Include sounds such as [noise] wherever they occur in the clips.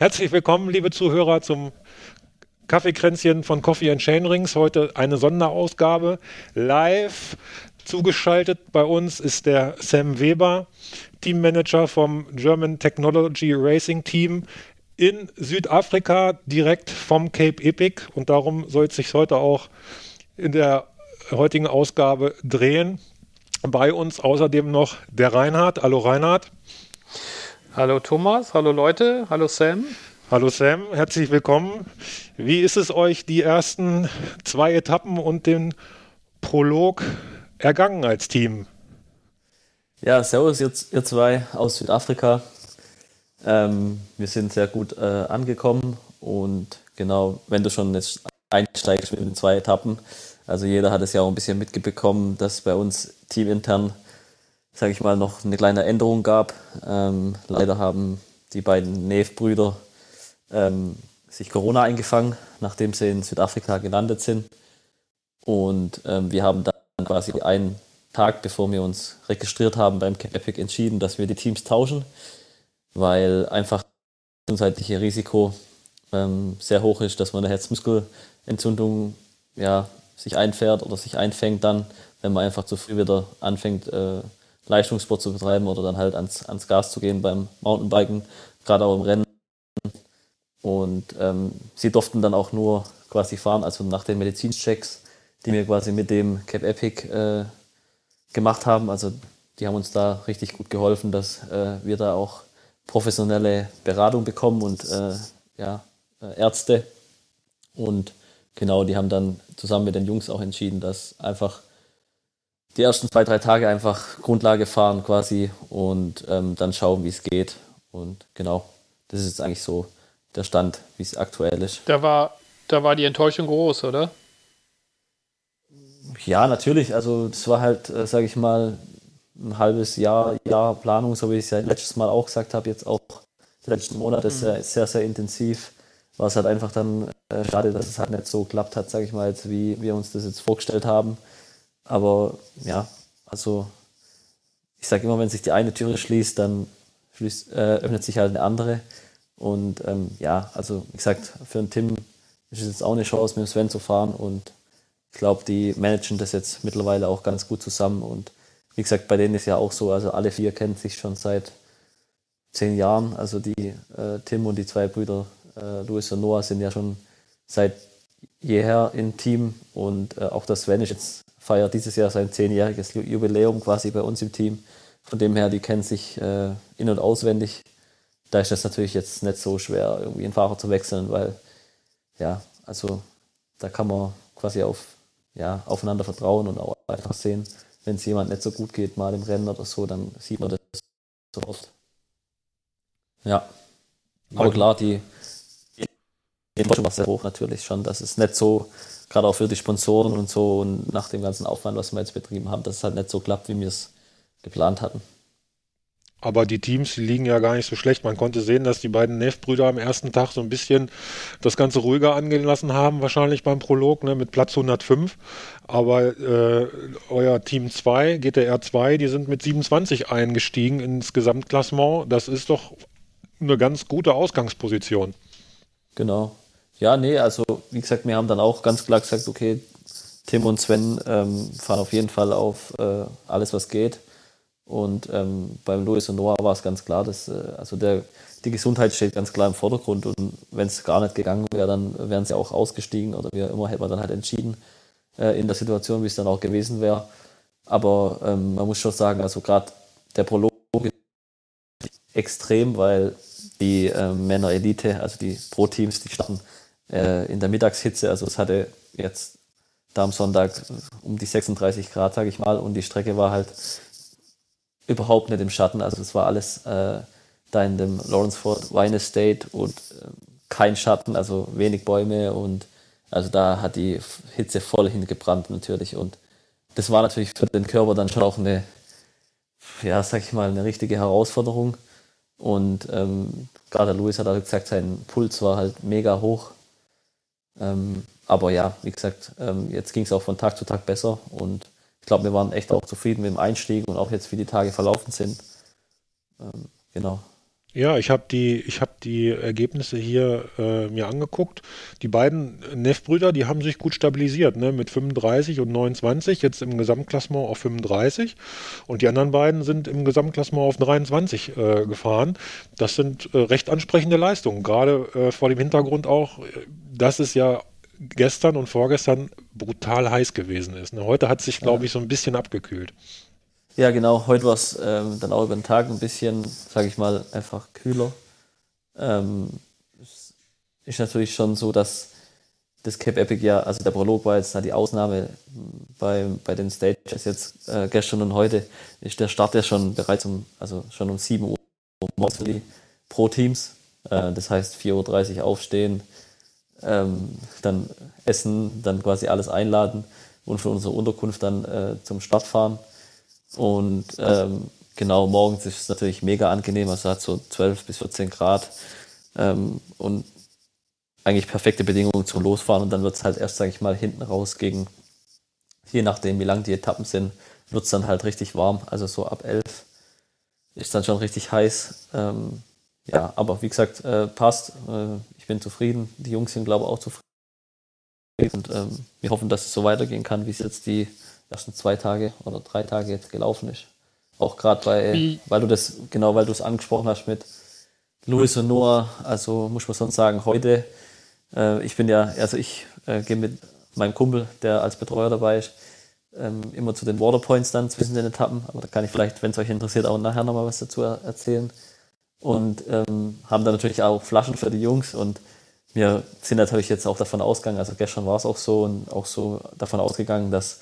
Herzlich willkommen, liebe Zuhörer, zum Kaffeekränzchen von Coffee and Chain Rings. Heute eine Sonderausgabe live. Zugeschaltet bei uns ist der Sam Weber, Teammanager vom German Technology Racing Team in Südafrika, direkt vom Cape Epic. Und darum soll es sich heute auch in der heutigen Ausgabe drehen. Bei uns außerdem noch der Reinhard. Hallo Reinhard. Hallo Thomas, hallo Leute, hallo Sam. Hallo Sam, herzlich willkommen. Wie ist es euch die ersten zwei Etappen und den Prolog ergangen als Team? Ja, servus ihr, ihr zwei aus Südafrika. Ähm, wir sind sehr gut äh, angekommen und genau, wenn du schon jetzt einsteigst mit den zwei Etappen, also jeder hat es ja auch ein bisschen mitbekommen, dass bei uns teamintern sage ich mal, noch eine kleine Änderung gab. Ähm, leider haben die beiden Neef-Brüder ähm, sich Corona eingefangen, nachdem sie in Südafrika gelandet sind. Und ähm, wir haben dann quasi einen Tag, bevor wir uns registriert haben beim Cap Epic, entschieden, dass wir die Teams tauschen, weil einfach das gesundheitliche Risiko ähm, sehr hoch ist, dass man eine Herzmuskelentzündung ja, sich einfährt oder sich einfängt dann, wenn man einfach zu früh wieder anfängt, äh, Leistungssport zu betreiben oder dann halt ans, ans Gas zu gehen beim Mountainbiken, gerade auch im Rennen. Und ähm, sie durften dann auch nur quasi fahren, also nach den Medizinchecks, die wir quasi mit dem Cap Epic äh, gemacht haben. Also die haben uns da richtig gut geholfen, dass äh, wir da auch professionelle Beratung bekommen und äh, ja, äh, Ärzte. Und genau, die haben dann zusammen mit den Jungs auch entschieden, dass einfach die ersten zwei, drei Tage einfach Grundlage fahren quasi und ähm, dann schauen, wie es geht. Und genau, das ist jetzt eigentlich so der Stand, wie es aktuell ist. Da war, da war die Enttäuschung groß, oder? Ja, natürlich. Also das war halt, äh, sage ich mal, ein halbes Jahr, Jahr Planung, so wie ich es ja letztes Mal auch gesagt habe, jetzt auch die letzten Monate mhm. sehr, sehr, sehr intensiv. War es halt einfach dann äh, schade, dass es halt nicht so geklappt hat, sage ich mal, jetzt, wie wir uns das jetzt vorgestellt haben. Aber ja, also ich sage immer, wenn sich die eine Türe schließt, dann schließt, äh, öffnet sich halt eine andere. Und ähm, ja, also wie gesagt, für ein Tim ist es jetzt auch eine Chance, mit dem Sven zu fahren. Und ich glaube, die managen das jetzt mittlerweile auch ganz gut zusammen. Und wie gesagt, bei denen ist ja auch so, also alle vier kennen sich schon seit zehn Jahren. Also die äh, Tim und die zwei Brüder äh, Louis und Noah sind ja schon seit jeher im Team. Und äh, auch der Sven ist jetzt feiert dieses Jahr sein zehnjähriges Jubiläum quasi bei uns im Team. Von dem her, die kennen sich äh, in- und auswendig. Da ist das natürlich jetzt nicht so schwer, irgendwie einen Fahrer zu wechseln, weil ja, also da kann man quasi auf, ja, aufeinander vertrauen und auch einfach sehen, wenn es jemand nicht so gut geht, mal im Rennen oder so, dann sieht man das so oft. Ja. Aber klar, die, die Enttäuschung war sehr hoch natürlich schon, dass es nicht so gerade auch für die Sponsoren und so und nach dem ganzen Aufwand, was wir jetzt betrieben haben, dass es halt nicht so klappt, wie wir es geplant hatten. Aber die Teams die liegen ja gar nicht so schlecht. Man konnte sehen, dass die beiden Neff-Brüder am ersten Tag so ein bisschen das Ganze ruhiger angehen lassen haben, wahrscheinlich beim Prolog, ne, mit Platz 105. Aber äh, euer Team 2, GTR 2, die sind mit 27 eingestiegen ins Gesamtklassement. Das ist doch eine ganz gute Ausgangsposition. Genau. Ja, nee, also wie gesagt, wir haben dann auch ganz klar gesagt, okay, Tim und Sven ähm, fahren auf jeden Fall auf äh, alles, was geht. Und ähm, beim Louis und Noah war es ganz klar, dass äh, also der, die Gesundheit steht ganz klar im Vordergrund. Und wenn es gar nicht gegangen wäre, dann wären sie auch ausgestiegen oder wie immer hätte man dann halt entschieden äh, in der Situation, wie es dann auch gewesen wäre. Aber ähm, man muss schon sagen, also gerade der Prolog ist extrem, weil die äh, Männer Elite, also die Pro-Teams, die starten äh, in der Mittagshitze. Also es hatte jetzt da am Sonntag um die 36 Grad, sage ich mal, und die Strecke war halt überhaupt nicht im Schatten. Also es war alles äh, da in dem Lawrenceford Wine Estate und äh, kein Schatten, also wenig Bäume und also da hat die Hitze voll hingebrannt natürlich und das war natürlich für den Körper dann schon auch eine, ja, sag ich mal, eine richtige Herausforderung. Und ähm, gerade Luis hat auch gesagt, sein Puls war halt mega hoch. Ähm, aber ja, wie gesagt, ähm, jetzt ging es auch von Tag zu Tag besser und ich glaube, wir waren echt auch zufrieden mit dem Einstieg und auch jetzt, wie die Tage verlaufen sind. Ähm, genau. Ja, ich habe die, ich hab die Ergebnisse hier äh, mir angeguckt. Die beiden Neff-Brüder, die haben sich gut stabilisiert, ne? mit 35 und 29, jetzt im Gesamtklassement auf 35. Und die anderen beiden sind im Gesamtklassement auf 23 äh, gefahren. Das sind äh, recht ansprechende Leistungen, gerade äh, vor dem Hintergrund auch, dass es ja gestern und vorgestern brutal heiß gewesen ist. Ne? Heute hat sich, glaube ich, so ein bisschen abgekühlt. Ja, genau. Heute war es ähm, dann auch über den Tag ein bisschen, sage ich mal, einfach kühler. Ähm, ist natürlich schon so, dass das Cape Epic ja, also der Prolog war jetzt die Ausnahme bei, bei den Stages jetzt äh, gestern und heute ist der Start ja schon bereits um, also schon um 7 Uhr morgens pro Teams. Äh, das heißt 4.30 Uhr aufstehen, ähm, dann essen, dann quasi alles einladen und für unsere Unterkunft dann äh, zum Start fahren. Und ähm, genau, morgens ist es natürlich mega angenehm, also hat so 12 bis 14 Grad ähm, und eigentlich perfekte Bedingungen zum Losfahren und dann wird es halt erst, sage ich mal, hinten raus gegen, je nachdem wie lang die Etappen sind, wird es dann halt richtig warm, also so ab 11 ist dann schon richtig heiß. Ähm, ja, aber wie gesagt, äh, passt. Äh, ich bin zufrieden. Die Jungs sind, glaube ich, auch zufrieden. Und ähm, wir hoffen, dass es so weitergehen kann, wie es jetzt die ersten zwei Tage oder drei Tage jetzt gelaufen ist. Auch gerade bei, Wie? weil du das, genau, weil du es angesprochen hast mit Louis und Noah, also muss man sonst sagen, heute, äh, ich bin ja, also ich äh, gehe mit meinem Kumpel, der als Betreuer dabei ist, ähm, immer zu den Waterpoints dann zwischen den Etappen, aber da kann ich vielleicht, wenn es euch interessiert, auch nachher nochmal was dazu erzählen. Und ähm, haben dann natürlich auch Flaschen für die Jungs und wir sind natürlich jetzt auch davon ausgegangen, also gestern war es auch so und auch so davon ausgegangen, dass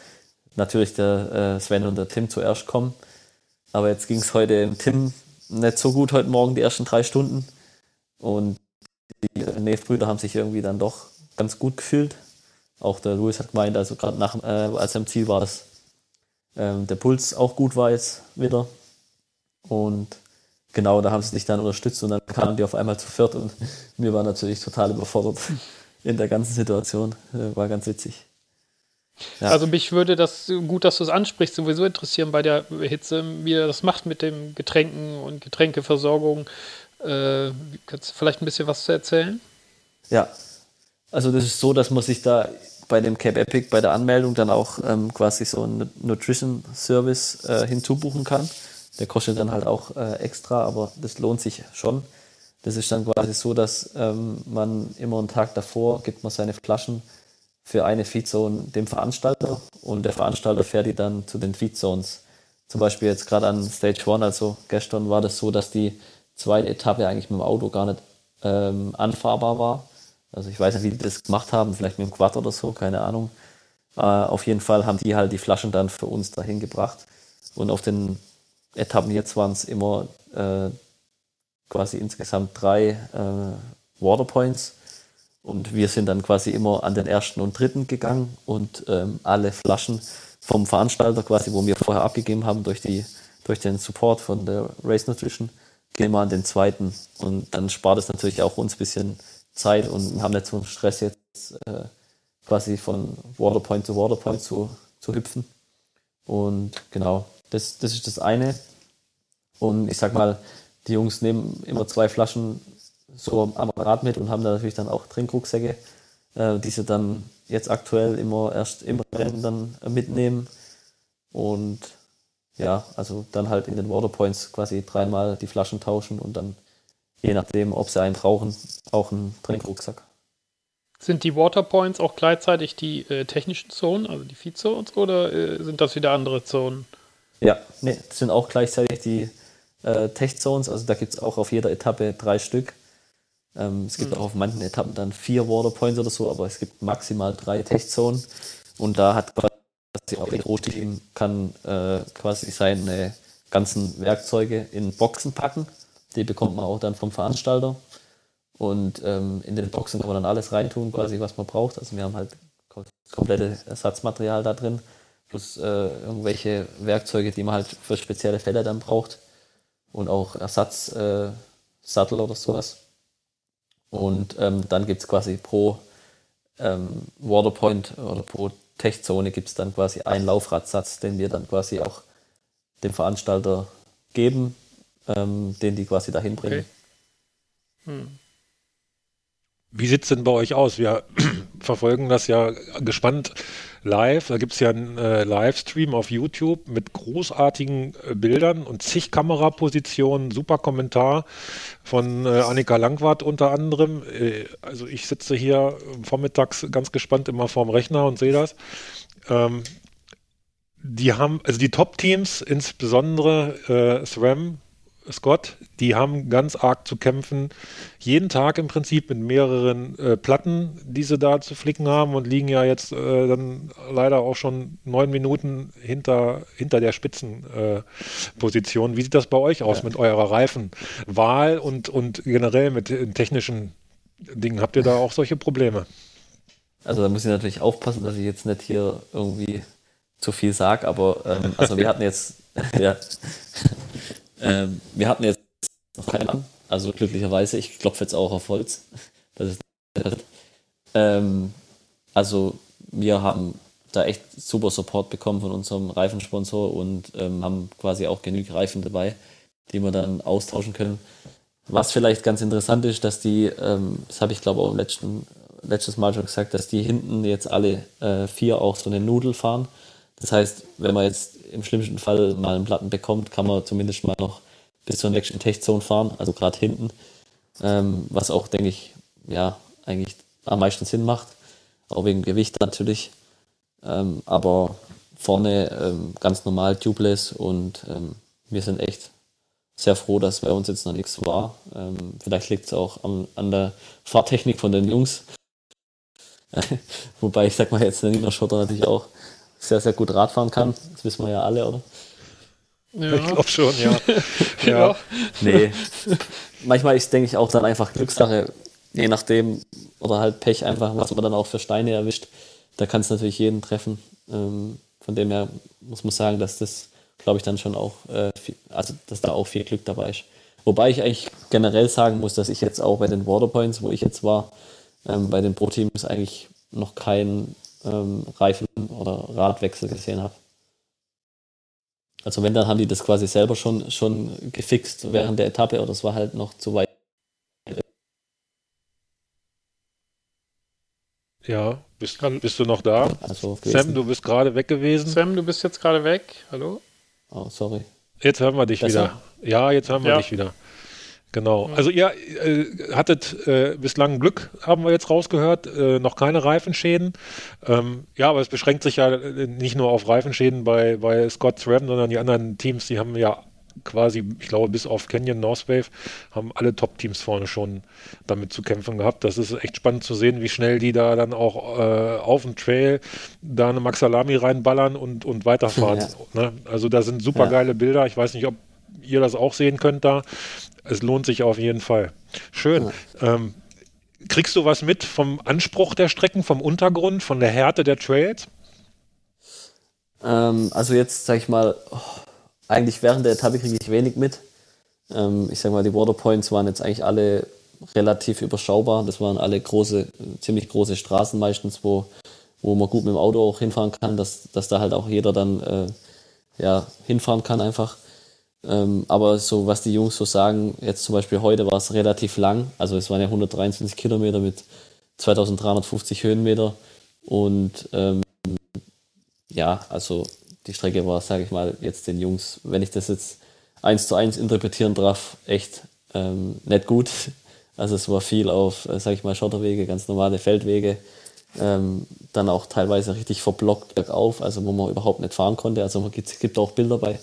natürlich der äh, Sven und der Tim zuerst kommen. Aber jetzt ging es heute im Tim nicht so gut heute Morgen, die ersten drei Stunden. Und die Neve-Brüder haben sich irgendwie dann doch ganz gut gefühlt. Auch der Louis hat gemeint, also gerade äh, als er im Ziel war, dass ähm, der Puls auch gut war jetzt wieder. Und genau, da haben sie sich dann unterstützt und dann kamen die auf einmal zu viert und [laughs] mir war natürlich total überfordert [laughs] in der ganzen Situation. Äh, war ganz witzig. Ja. Also mich würde das, gut, dass du es ansprichst, sowieso interessieren bei der Hitze, wie er das macht mit dem Getränken und Getränkeversorgung. Äh, kannst du vielleicht ein bisschen was zu erzählen? Ja, also das ist so, dass man sich da bei dem Cape Epic bei der Anmeldung dann auch ähm, quasi so einen Nutrition Service äh, hinzubuchen kann. Der kostet dann halt auch äh, extra, aber das lohnt sich schon. Das ist dann quasi so, dass ähm, man immer einen Tag davor gibt man seine Flaschen für eine Feedzone dem Veranstalter und der Veranstalter fährt die dann zu den Feedzones. Zum Beispiel jetzt gerade an Stage One, also gestern war das so, dass die zweite Etappe eigentlich mit dem Auto gar nicht ähm, anfahrbar war. Also ich weiß nicht, wie die das gemacht haben, vielleicht mit dem Quad oder so, keine Ahnung. Äh, auf jeden Fall haben die halt die Flaschen dann für uns dahin gebracht. Und auf den Etappen jetzt waren es immer äh, quasi insgesamt drei äh, Waterpoints und wir sind dann quasi immer an den ersten und dritten gegangen und ähm, alle Flaschen vom Veranstalter quasi, wo wir vorher abgegeben haben durch, die, durch den Support von der Race Nutrition, gehen wir an den zweiten. Und dann spart es natürlich auch uns ein bisschen Zeit und haben nicht so einen Stress jetzt äh, quasi von Waterpoint zu Waterpoint zu, zu hüpfen. Und genau, das, das ist das eine. Und ich sag mal, die Jungs nehmen immer zwei Flaschen so am Rad mit und haben da natürlich dann auch Trinkrucksäcke, äh, die sie dann jetzt aktuell immer erst im Rennen dann mitnehmen. Und ja, also dann halt in den Waterpoints quasi dreimal die Flaschen tauschen und dann je nachdem, ob sie einen brauchen, auch einen Trinkrucksack. Sind die Waterpoints auch gleichzeitig die äh, technischen Zonen, also die Feed-Zones, oder äh, sind das wieder andere Zonen? Ja, nee, das sind auch gleichzeitig die äh, Tech-Zones, also da gibt es auch auf jeder Etappe drei Stück. Ähm, es gibt mhm. auch auf manchen Etappen dann vier Waterpoints oder so, aber es gibt maximal drei Tech-Zonen. Und da hat quasi auch das Pro-Team kann äh, quasi seine ganzen Werkzeuge in Boxen packen. Die bekommt man auch dann vom Veranstalter. Und ähm, in den Boxen kann man dann alles reintun, quasi was man braucht. Also wir haben halt komplette Ersatzmaterial da drin, plus äh, irgendwelche Werkzeuge, die man halt für spezielle Fälle dann braucht. Und auch Ersatzsattel äh, oder sowas. Und ähm, dann gibt es quasi pro ähm, Waterpoint oder pro Tech-Zone gibt es dann quasi einen Laufradsatz, den wir dann quasi auch dem Veranstalter geben, ähm, den die quasi dahin bringen. Okay. Hm. Wie sieht es denn bei euch aus? Wir [clears throat] verfolgen das ja gespannt live. Da gibt es ja einen äh, Livestream auf YouTube mit großartigen äh, Bildern und zig Kamerapositionen, super Kommentar von äh, Annika Langwart unter anderem. Äh, also ich sitze hier vormittags ganz gespannt immer vorm Rechner und sehe das. Ähm, die haben, also die Top-Teams, insbesondere äh, SRAM, Scott, die haben ganz arg zu kämpfen. Jeden Tag im Prinzip mit mehreren äh, Platten, die sie da zu flicken haben und liegen ja jetzt äh, dann leider auch schon neun Minuten hinter, hinter der Spitzenposition. Äh, Wie sieht das bei euch aus ja. mit eurer Reifenwahl und, und generell mit technischen Dingen? Habt ihr da auch solche Probleme? Also da muss ich natürlich aufpassen, dass ich jetzt nicht hier irgendwie zu viel sage, aber ähm, also wir hatten jetzt, [laughs] ja, ähm, wir hatten jetzt noch keinen an, also glücklicherweise, ich klopfe jetzt auch auf Holz. [laughs] Ähm, also wir haben da echt super Support bekommen von unserem Reifensponsor und ähm, haben quasi auch genügend Reifen dabei, die wir dann austauschen können. Was vielleicht ganz interessant ist, dass die, ähm, das habe ich glaube auch letzten, letztes Mal schon gesagt, dass die hinten jetzt alle äh, vier auch so eine Nudel fahren. Das heißt, wenn man jetzt im schlimmsten Fall mal einen Platten bekommt, kann man zumindest mal noch bis zur nächsten Tech-Zone fahren, also gerade hinten. Ähm, was auch, denke ich, ja, eigentlich am meisten Sinn macht. Auch wegen Gewicht natürlich. Ähm, aber vorne ähm, ganz normal tubeless und ähm, wir sind echt sehr froh, dass bei uns jetzt noch nichts war. Ähm, vielleicht liegt es auch an, an, der Fahrtechnik von den Jungs. [laughs] Wobei ich sag mal jetzt, der Nina Schotter natürlich auch sehr, sehr gut Radfahren kann. Das wissen wir ja alle, oder? Ja. Ich glaube schon, [laughs] ja. ja. Nee. Manchmal ist, denke ich, auch dann einfach Glückssache, je nachdem, oder halt Pech einfach, was man dann auch für Steine erwischt. Da kann es natürlich jeden treffen. Ähm, von dem her muss man sagen, dass das, glaube ich, dann schon auch, äh, viel, also dass da auch viel Glück dabei ist. Wobei ich eigentlich generell sagen muss, dass ich jetzt auch bei den Waterpoints, wo ich jetzt war, ähm, bei den Pro-Teams eigentlich noch keinen ähm, Reifen- oder Radwechsel gesehen habe. Also wenn, dann haben die das quasi selber schon, schon gefixt während der Etappe oder es war halt noch zu weit. Ja, bist, bist du noch da? Also Sam, du bist gerade weg gewesen. Sam, du bist jetzt gerade weg. Hallo? Oh, sorry. Jetzt hören wir dich Besser? wieder. Ja, jetzt hören wir ja. dich wieder. Genau. Also ihr äh, hattet äh, bislang Glück, haben wir jetzt rausgehört, äh, noch keine Reifenschäden. Ähm, ja, aber es beschränkt sich ja äh, nicht nur auf Reifenschäden bei, bei Scott Ram, sondern die anderen Teams, die haben ja quasi, ich glaube, bis auf Canyon Northwave haben alle Top-Teams vorne schon damit zu kämpfen gehabt. Das ist echt spannend zu sehen, wie schnell die da dann auch äh, auf dem Trail da eine Maxalami reinballern und, und weiterfahren. Ja. Ne? Also da sind super geile ja. Bilder. Ich weiß nicht, ob ihr das auch sehen könnt da. Es lohnt sich auf jeden Fall. Schön. Ja. Ähm, kriegst du was mit vom Anspruch der Strecken, vom Untergrund, von der Härte der Trails? Ähm, also jetzt sag ich mal, oh, eigentlich während der Etappe kriege ich wenig mit. Ähm, ich sag mal, die Waterpoints waren jetzt eigentlich alle relativ überschaubar. Das waren alle große, ziemlich große Straßen meistens, wo, wo man gut mit dem Auto auch hinfahren kann, dass, dass da halt auch jeder dann äh, ja, hinfahren kann einfach. Ähm, aber so, was die Jungs so sagen, jetzt zum Beispiel heute war es relativ lang, also es waren ja 123 Kilometer mit 2350 Höhenmeter und ähm, ja, also die Strecke war, sage ich mal, jetzt den Jungs, wenn ich das jetzt eins zu eins interpretieren darf, echt ähm, nicht gut. [laughs] Also es war viel auf, äh, sage ich mal, Schotterwege, ganz normale Feldwege, ähm, dann auch teilweise richtig verblockt bergauf, also wo man überhaupt nicht fahren konnte. Also es gibt, gibt auch Bilder bei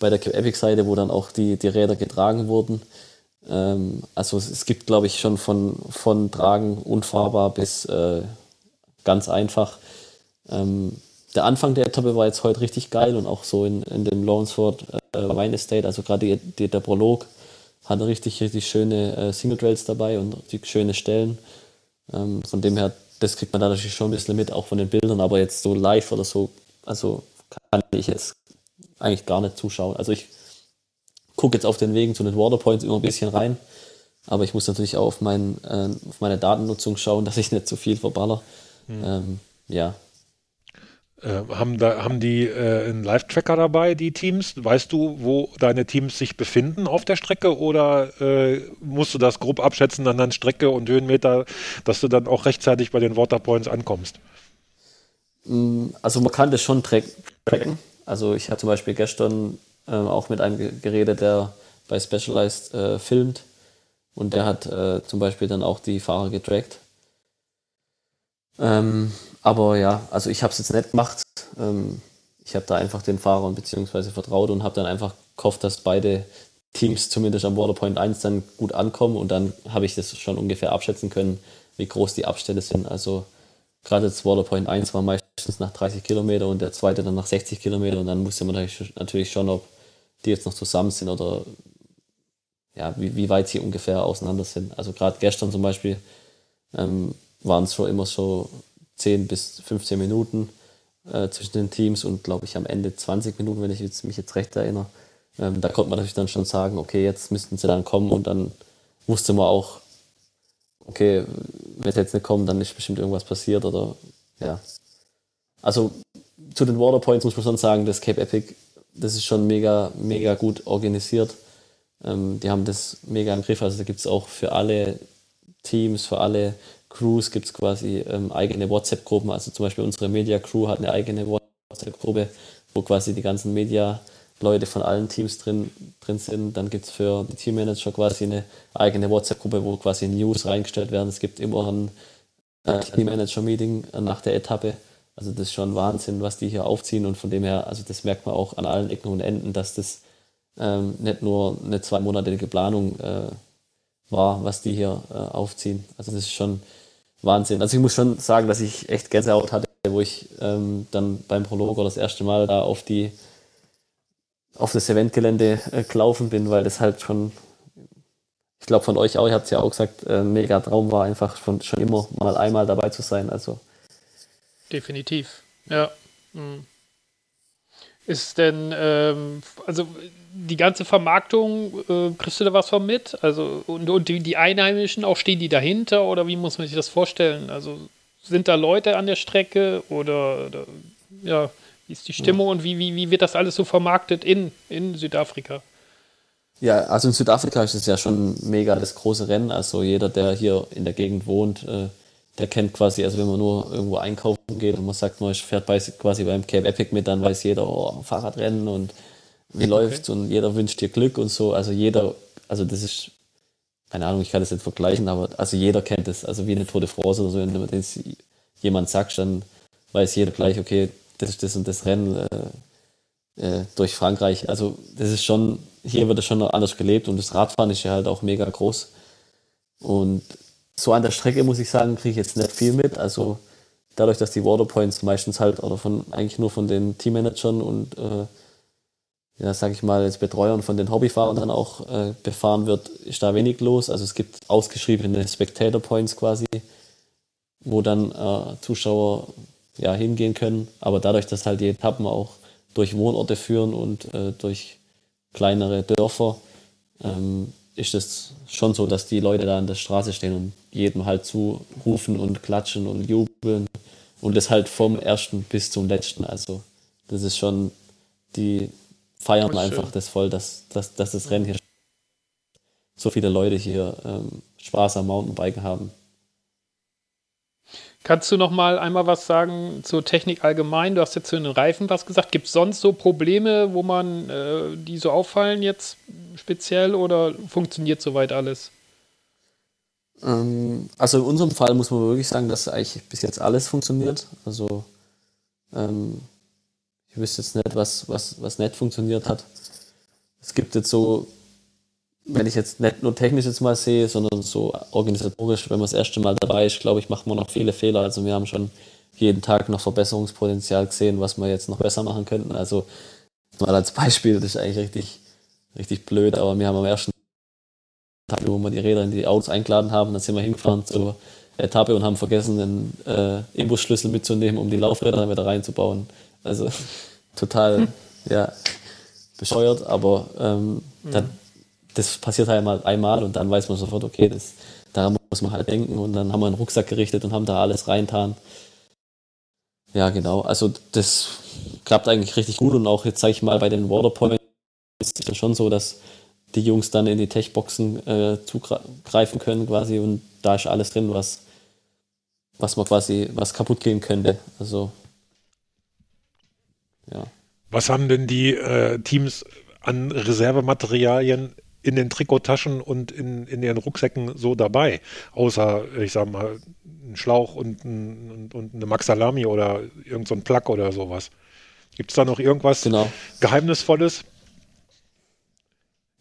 bei der Epic-Seite, wo dann auch die, die Räder getragen wurden. Ähm, also es, gibt, glaube ich, schon von, von Tragen unfahrbar bis äh, ganz einfach. Ähm, der Anfang der Etappe war jetzt heute richtig geil und auch so in, in dem Lawrenceford äh, Wine Estate, also gerade der Prolog hatte richtig, richtig schöne äh, Single Trails dabei und die schöne Stellen. Ähm, von dem her, das kriegt man da natürlich schon ein bisschen mit, auch von den Bildern, aber jetzt so live oder so, also kann ich jetzt eigentlich gar nicht zuschauen. Also ich gucke jetzt auf den Wegen zu den Waterpoints immer ein bisschen rein, aber ich muss natürlich auch auf, mein, äh, auf meine Datennutzung schauen, [laughs] dass ich nicht zu viel verballer. Hm. Ähm, ja. Äh, haben, da, haben die äh, einen Live-Tracker dabei, die Teams? Weißt du, wo deine Teams sich befinden auf der Strecke oder äh, musst du das grob abschätzen an der Strecke und Höhenmeter, dass du dann auch rechtzeitig bei den Waterpoints ankommst? Mm, also man kann das schon tracken. Also ich habe zum Beispiel gestern äh, auch mit einem geredet, der bei Specialized äh, filmt und der hat äh, zum Beispiel dann auch die Fahrer getrackt. Ähm, aber ja, also ich habe es jetzt nicht gemacht. Ähm, ich habe da einfach den Fahrern beziehungsweise vertraut und habe dann einfach gehofft, dass beide Teams zumindest am Waterpoint 1 dann gut ankommen und dann habe ich das schon ungefähr abschätzen können, wie groß die Abstände sind. Also gerade das Waterpoint 1 war meistens nach 30 Kilometer und der zweite dann nach 60 Kilometer und dann wusste man natürlich schon, ob die jetzt noch zusammen sind oder ja, wie, wie weit sie ungefähr auseinander sind. Also gerade gestern zum Beispiel ähm, waren es schon immer so 10 bis 15 Minuten äh, zwischen den Teams und glaube ich am Ende 20 Minuten, wenn ich jetzt, mich jetzt recht erinnere. Ähm, da konnte man natürlich dann schon sagen, okay, jetzt müssten sie dann kommen und dann wusste man auch, okay, wenn sie jetzt nicht kommen, dann ist bestimmt irgendwas passiert oder ja. Also zu den Waterpoints muss man schon sagen, das Cape Epic, das ist schon mega, mega gut organisiert. Ähm, die haben das mega im Griff. Also da gibt es auch für alle Teams, für alle Crews gibt es quasi ähm, eigene WhatsApp-Gruppen. Also zum Beispiel unsere Media-Crew hat eine eigene WhatsApp-Gruppe, wo quasi die ganzen Media-Leute von allen Teams drin, drin sind. Dann gibt es für die Teammanager quasi eine eigene WhatsApp-Gruppe, wo quasi News reingestellt werden. Es gibt immer ein Teammanager-Meeting nach der Etappe. Also das ist schon Wahnsinn, was die hier aufziehen und von dem her, also das merkt man auch an allen Ecken und Enden, dass das ähm, nicht nur eine zweimonatige Planung äh, war, was die hier äh, aufziehen. Also das ist schon Wahnsinn. Also ich muss schon sagen, dass ich echt Gänsehaut hatte, wo ich ähm, dann beim Prologer das erste Mal da auf die auf das Eventgelände äh, gelaufen bin, weil das halt schon, ich glaube von euch auch, ihr habt es ja auch gesagt, äh, mega Traum war, einfach schon, schon immer mal einmal dabei zu sein. Also definitiv, ja. Mhm. Ist denn, ähm, also die ganze Vermarktung, äh, kriegst du da was von mit? Also, und, und die, die, Einheimischen, auch stehen die dahinter oder wie muss man sich das vorstellen? Also, sind da Leute an der Strecke oder, oder ja, wie ist die Stimmung ja. und wie, wie, wie wird das alles so vermarktet in, in Südafrika? Ja, also in Südafrika ist es ja schon mega das große Rennen. Also jeder, der hier in der Gegend wohnt, äh, der kennt quasi, also wenn man nur irgendwo einkaufen geht und man sagt, man fährt bei, quasi beim Cape Epic mit, dann weiß jeder, oh, Fahrradrennen und wie okay. läuft's und jeder wünscht dir Glück und so. Also jeder, also das ist, keine Ahnung, ich kann das nicht vergleichen, aber also jeder kennt es, also wie eine Tote France oder so, wenn du das jemand sagst, dann weiß jeder gleich, okay, das das und das Rennen äh, äh, durch Frankreich. Also das ist schon, hier wird es schon noch anders gelebt und das Radfahren ist ja halt auch mega groß. Und so an der Strecke muss ich sagen, kriege ich jetzt nicht viel mit. Also dadurch, dass die Waterpoints meistens halt oder von eigentlich nur von den Teammanagern und äh, ja, sag ich mal, als Betreuern von den Hobbyfahrern dann auch äh, befahren wird, ist da wenig los. Also es gibt ausgeschriebene Spectator Points quasi, wo dann äh, Zuschauer ja, hingehen können. Aber dadurch, dass halt die Etappen auch durch Wohnorte führen und äh, durch kleinere Dörfer, ähm, ist es schon so, dass die Leute da an der Straße stehen und jedem halt zurufen und klatschen und jubeln. Und das halt vom ersten bis zum letzten. Also das ist schon die feiern einfach das voll, dass, dass, dass das Rennen hier so viele Leute hier ähm, Spaß am Mountainbiken haben. Kannst du noch mal einmal was sagen zur Technik allgemein? Du hast jetzt zu den Reifen was gesagt. Gibt es sonst so Probleme, wo man äh, die so auffallen jetzt speziell oder funktioniert soweit alles? Ähm, also in unserem Fall muss man wirklich sagen, dass eigentlich bis jetzt alles funktioniert. Also ähm, ich wüsste jetzt nicht, was, was, was nicht funktioniert hat. Es gibt jetzt so, wenn ich jetzt nicht nur technisch jetzt mal sehe, sondern so organisatorisch, wenn man das erste Mal dabei ist, glaube ich, machen wir noch viele Fehler. Also wir haben schon jeden Tag noch Verbesserungspotenzial gesehen, was wir jetzt noch besser machen könnten. Also mal als Beispiel, das ist eigentlich richtig, richtig blöd, aber wir haben am ersten Tag, wo wir die Räder in die Autos eingeladen haben, dann sind wir hingefahren zur Etappe und haben vergessen, den äh, Imbusschlüssel mitzunehmen, um die Laufräder dann wieder reinzubauen. Also [laughs] total, ja, bescheuert, aber ähm, mhm. dann, das passiert halt mal einmal und dann weiß man sofort, okay, das, daran muss man halt denken und dann haben wir einen Rucksack gerichtet und haben da alles reintan. Ja, genau. Also das klappt eigentlich richtig gut und auch jetzt sage ich mal bei den Waterpoints ist es schon so, dass die Jungs dann in die Techboxen äh, zugreifen können quasi und da ist alles drin, was, was man quasi, was kaputt gehen könnte. Also ja. Was haben denn die äh, Teams an Reservematerialien in den Trikottaschen und in, in ihren Rucksäcken so dabei? Außer, ich sag mal, ein Schlauch und, ein, und, und eine Maxalami oder irgend so Plug oder sowas. Gibt es da noch irgendwas genau. Geheimnisvolles?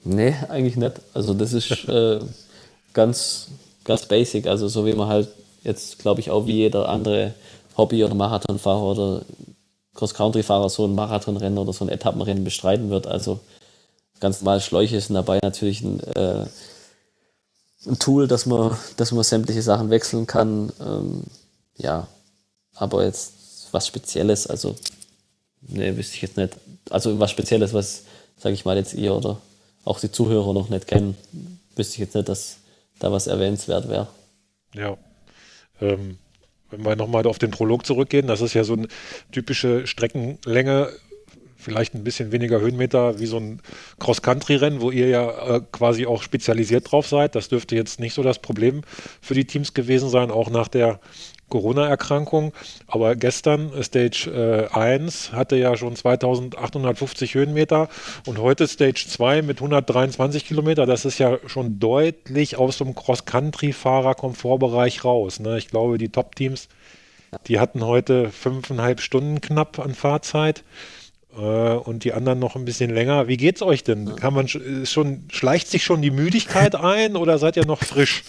Nee, eigentlich nicht. Also das ist [laughs] äh, ganz, ganz basic. Also so wie man halt jetzt, glaube ich, auch wie jeder andere Hobby- oder Marathonfahrer oder Cross-Country-Fahrer so ein Marathonrennen oder so ein Etappenrennen bestreiten wird. Also ganz normal Schläuche sind dabei natürlich ein, äh, ein Tool, dass man, dass man sämtliche Sachen wechseln kann. Ähm, ja, aber jetzt was Spezielles, also ne, wüsste ich jetzt nicht. Also was Spezielles, was, sage ich mal, jetzt ihr oder auch die Zuhörer noch nicht kennen, wüsste ich jetzt nicht, dass da was erwähnenswert wäre. Ja. Ähm, wenn wir nochmal auf den Prolog zurückgehen, das ist ja so eine typische Streckenlänge, vielleicht ein bisschen weniger Höhenmeter wie so ein Cross-Country-Rennen, wo ihr ja äh, quasi auch spezialisiert drauf seid. Das dürfte jetzt nicht so das Problem für die Teams gewesen sein, auch nach der Corona-Erkrankung. Aber gestern, Stage äh, 1, hatte ja schon 2850 Höhenmeter und heute Stage 2 mit 123 Kilometer. Das ist ja schon deutlich aus dem Cross-Country-Fahrer-Komfortbereich raus. Ne? Ich glaube, die Top-Teams, die hatten heute fünfeinhalb Stunden knapp an Fahrzeit äh, und die anderen noch ein bisschen länger. Wie geht's euch denn? Kann man schon, schleicht sich schon die Müdigkeit [laughs] ein oder seid ihr noch frisch?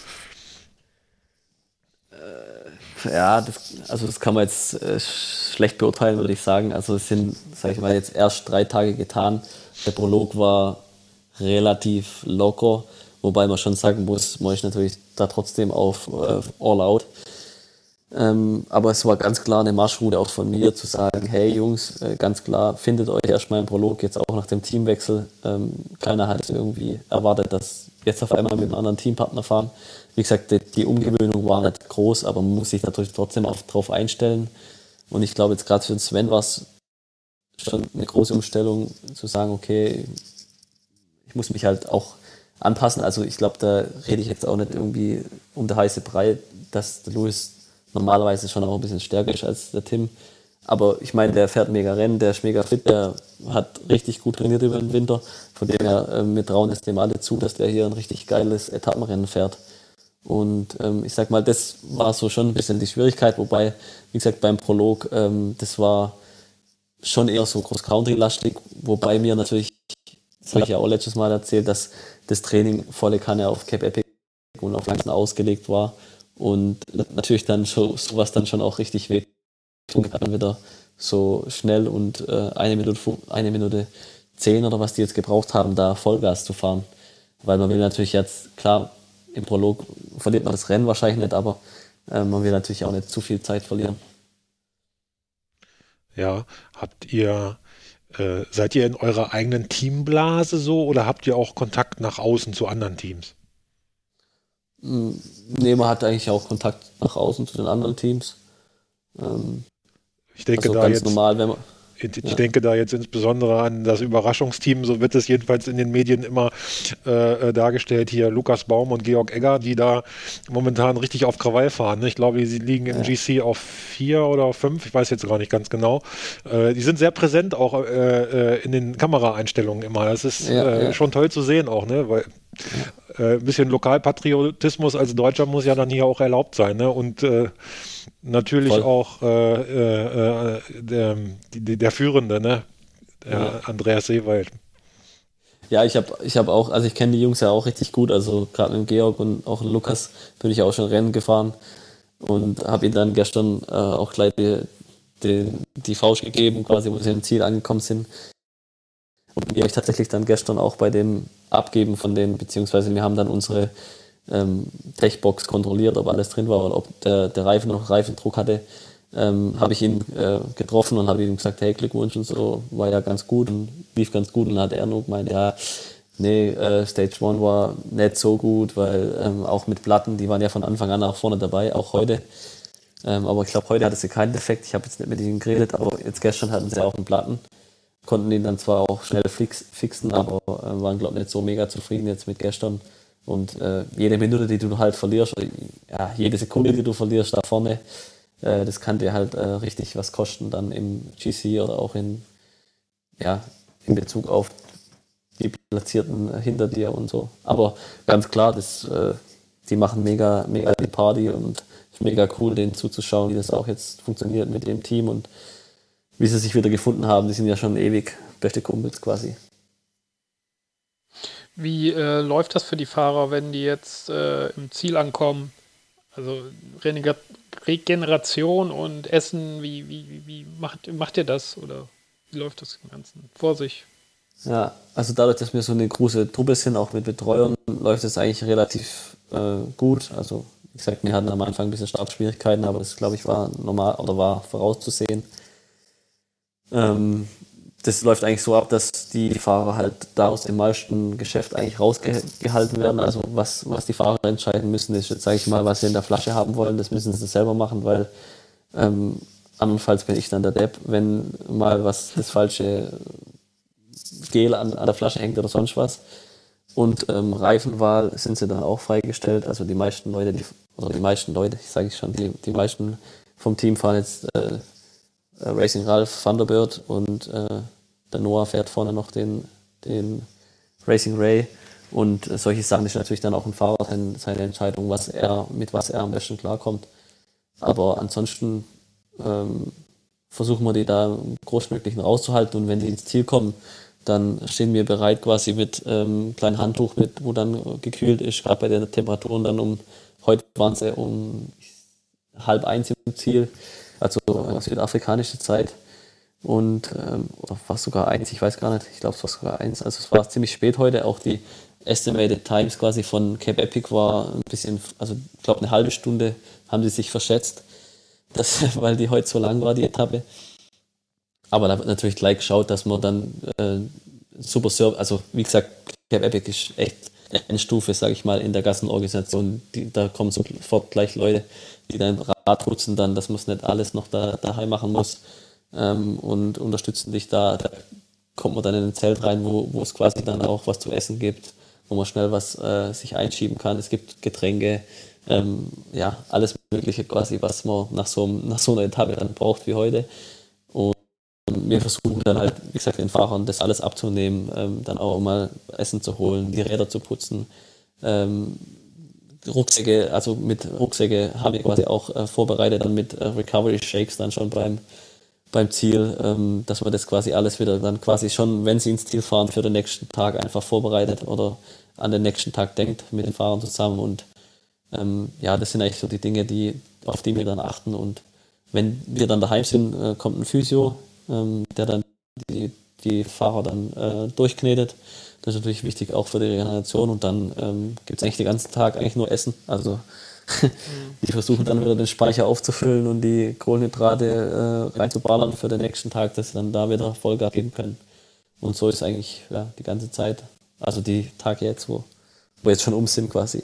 Ja, das, also das kann man jetzt äh, schlecht beurteilen, würde ich sagen. Also es sind, sage ich mal, jetzt erst drei Tage getan. Der Prolog war relativ locker, wobei man schon sagen muss, man ist natürlich da trotzdem auf äh, All Out. Ähm, aber es war ganz klar eine Marschroute auch von mir zu sagen, hey Jungs, äh, ganz klar, findet euch erstmal im Prolog, jetzt auch nach dem Teamwechsel. Ähm, keiner hat irgendwie erwartet, dass jetzt auf einmal mit einem anderen Teampartner fahren wie gesagt, die, die, Umgewöhnung war nicht groß, aber man muss sich natürlich trotzdem auch darauf einstellen. Und ich glaube, jetzt gerade für Sven war es schon eine große Umstellung, zu sagen, okay, ich muss mich halt auch anpassen. Also ich glaube, da rede ich jetzt auch nicht irgendwie um der heiße Brei, dass der Louis normalerweise schon auch ein bisschen stärker ist als der Tim. Aber ich meine, der fährt mega Rennen, der ist mega fit, der hat richtig gut trainiert über den Winter. Von dem her, äh, wir trauen es dem alle zu, dass der hier ein richtig geiles Etappenrennen fährt. Und ähm, ich sag mal, das war so schon ein bisschen die Schwierigkeit, wobei, wie gesagt, beim Prolog, ähm, das war schon eher so Cross-Country-lastig, wobei mir natürlich, das habe ich ja auch letztes Mal erzählt, dass das Training volle Kanne auf Cape Epic und auf Langsam ausgelegt war und natürlich dann so, sowas dann schon auch richtig weh dann wieder so schnell und äh, eine Minute eine Minute zehn oder was die jetzt gebraucht haben, da Vollgas zu fahren. Weil man will natürlich jetzt, klar, im Prolog verliert man das Rennen wahrscheinlich nicht, aber äh, man will natürlich auch nicht zu viel Zeit verlieren. Ja, habt ihr, äh, seid ihr in eurer eigenen Teamblase so oder habt ihr auch Kontakt nach außen zu anderen Teams? Hm, man hat eigentlich auch Kontakt nach außen zu den anderen Teams. Ähm, ich denke also da jetzt, normal, man ich, ja. denke da jetzt insbesondere an das Überraschungsteam, so wird es jedenfalls in den Medien immer äh, äh, dargestellt, hier Lukas Baum und Georg Egger, die da momentan richtig auf Krawall fahren. Ne? Ich glaube, sie liegen im ja. GC auf vier oder fünf, ich weiß jetzt gar nicht ganz genau. Äh, die sind sehr präsent auch äh, äh in den Kameraeinstellungen immer. Das ist ja, äh, schon toll zu sehen auch, ne? weil ein bisschen Lokalpatriotismus als Deutscher muss ja dann hier auch erlaubt sein. Ne? Und natürlich Voll. auch äh, äh, äh, der, die, der Führende, ne? Der ja. Andreas Seewald. Ja, ich habe ich hab auch, also ich kenne die Jungs ja auch richtig gut, also gerade mit Georg und auch Lukas bin ich auch schon Rennen gefahren und habe ihnen dann gestern äh, auch gleich die, die, die Faust gegeben, quasi, wo sie im Ziel angekommen sind. Und die habe ich tatsächlich dann gestern auch bei dem Abgeben von denen, beziehungsweise wir haben dann unsere ähm, Techbox kontrolliert, ob alles drin war oder ob der, der Reifen noch Reifendruck hatte, ähm, habe ich ihn äh, getroffen und habe ihm gesagt, hey, Glückwunsch und so, war ja ganz gut und lief ganz gut und dann hat er nur gemeint, ja, nee, äh, Stage 1 war nicht so gut, weil ähm, auch mit Platten, die waren ja von Anfang an auch vorne dabei, auch heute. Ähm, aber ich glaube, heute hatte sie keinen Defekt. Ich habe jetzt nicht mit ihnen geredet, aber jetzt gestern hatten sie auch einen Platten. Konnten ihn dann zwar auch schnell fix, fixen, aber äh, waren, glaube ich, nicht so mega zufrieden jetzt mit gestern. Und äh, jede Minute, die du halt verlierst, ja, jede Sekunde, die du verlierst da vorne, äh, das kann dir halt äh, richtig was kosten, dann im GC oder auch in, ja, in Bezug auf die Platzierten äh, hinter dir und so. Aber ganz klar, das, äh, die machen mega, mega die Party und ist mega cool, denen zuzuschauen, wie das auch jetzt funktioniert mit dem Team und wie sie sich wieder gefunden haben. Die sind ja schon ewig beste Kumpels quasi. Wie äh, läuft das für die Fahrer, wenn die jetzt äh, im Ziel ankommen? Also Regeneration und Essen, wie, wie, wie macht, macht ihr das? Oder wie läuft das im Ganzen vor sich? Ja, also dadurch, dass wir so eine große Truppe sind, auch mit Betreuern, läuft es eigentlich relativ äh, gut. Also wie gesagt, wir hatten am Anfang ein bisschen Startschwierigkeiten, aber das glaube ich war normal oder war vorauszusehen. Ähm, das läuft eigentlich so ab, dass die Fahrer halt da aus dem meisten Geschäft eigentlich rausgehalten werden. Also was, was die Fahrer entscheiden müssen, ist jetzt, sage ich mal, was sie in der Flasche haben wollen, das müssen sie selber machen, weil ähm, andernfalls bin ich dann der Depp, wenn mal was das falsche Gel an, an der Flasche hängt oder sonst was. Und ähm, Reifenwahl sind sie dann auch freigestellt. Also die meisten Leute, die, oder die meisten Leute, ich sage ich schon, die, die meisten vom Team fahren jetzt äh, äh, Racing Ralph Thunderbird und äh, der Noah fährt vorne noch den, den Racing Ray. Und äh, solche Sachen ist natürlich dann auch ein Fahrer seine, seine Entscheidung, was er, mit was er am besten klarkommt. Aber ansonsten ähm, versuchen wir die da großmöglichen rauszuhalten und wenn die ins Ziel kommen, dann stehen wir bereit quasi mit ähm, kleinem Handtuch, mit, wo dann gekühlt ist, gerade bei den Temperaturen dann um, heute waren sie um halb eins im Ziel, also südafrikanische Zeit. Und, ähm, fast sogar eins, ich weiß gar nicht, ich glaube es war sogar eins. Also es war ziemlich spät heute, auch die Estimated Times quasi von Cape Epic war ein bisschen, also ich glaube eine halbe Stunde haben sie sich verschätzt, [laughs] das, weil die heute so lang war, die Etappe. Aber da wird natürlich gleich geschaut, dass man dann äh, super Service, also wie gesagt, Cape Epic ist echt eine Stufe, sage ich mal, in der Gassenorganisation. Die, da kommen sofort gleich Leute, die dein Rad putzen dann, dass man es nicht alles noch da, daheim machen muss ähm, und unterstützen dich da. Da kommt man dann in ein Zelt rein, wo, wo es quasi dann auch was zu essen gibt, wo man schnell was äh, sich einschieben kann. Es gibt Getränke, ähm, ja, alles Mögliche quasi, was man nach so, nach so einer Etappe dann braucht wie heute. Wir versuchen dann halt, wie gesagt, den Fahrern das alles abzunehmen, ähm, dann auch mal Essen zu holen, die Räder zu putzen. Ähm, Rucksäcke, also mit Rucksäcke haben wir quasi auch äh, vorbereitet, dann mit äh, Recovery Shakes dann schon beim, beim Ziel, ähm, dass man das quasi alles wieder dann quasi schon, wenn sie ins Ziel fahren, für den nächsten Tag einfach vorbereitet oder an den nächsten Tag denkt mit den Fahrern zusammen. Und ähm, ja, das sind eigentlich so die Dinge, die, auf die wir dann achten. Und wenn wir dann daheim sind, äh, kommt ein Physio, ähm, der dann die, die Fahrer dann äh, durchknetet. Das ist natürlich wichtig auch für die Regeneration und dann ähm, gibt es eigentlich den ganzen Tag eigentlich nur Essen. Also [laughs] die versuchen dann wieder den Speicher aufzufüllen und die Kohlenhydrate äh, reinzuballern für den nächsten Tag, dass sie dann da wieder Vollgas geben können. Und so ist eigentlich ja, die ganze Zeit, also die Tage jetzt, wo wir jetzt schon um sind quasi.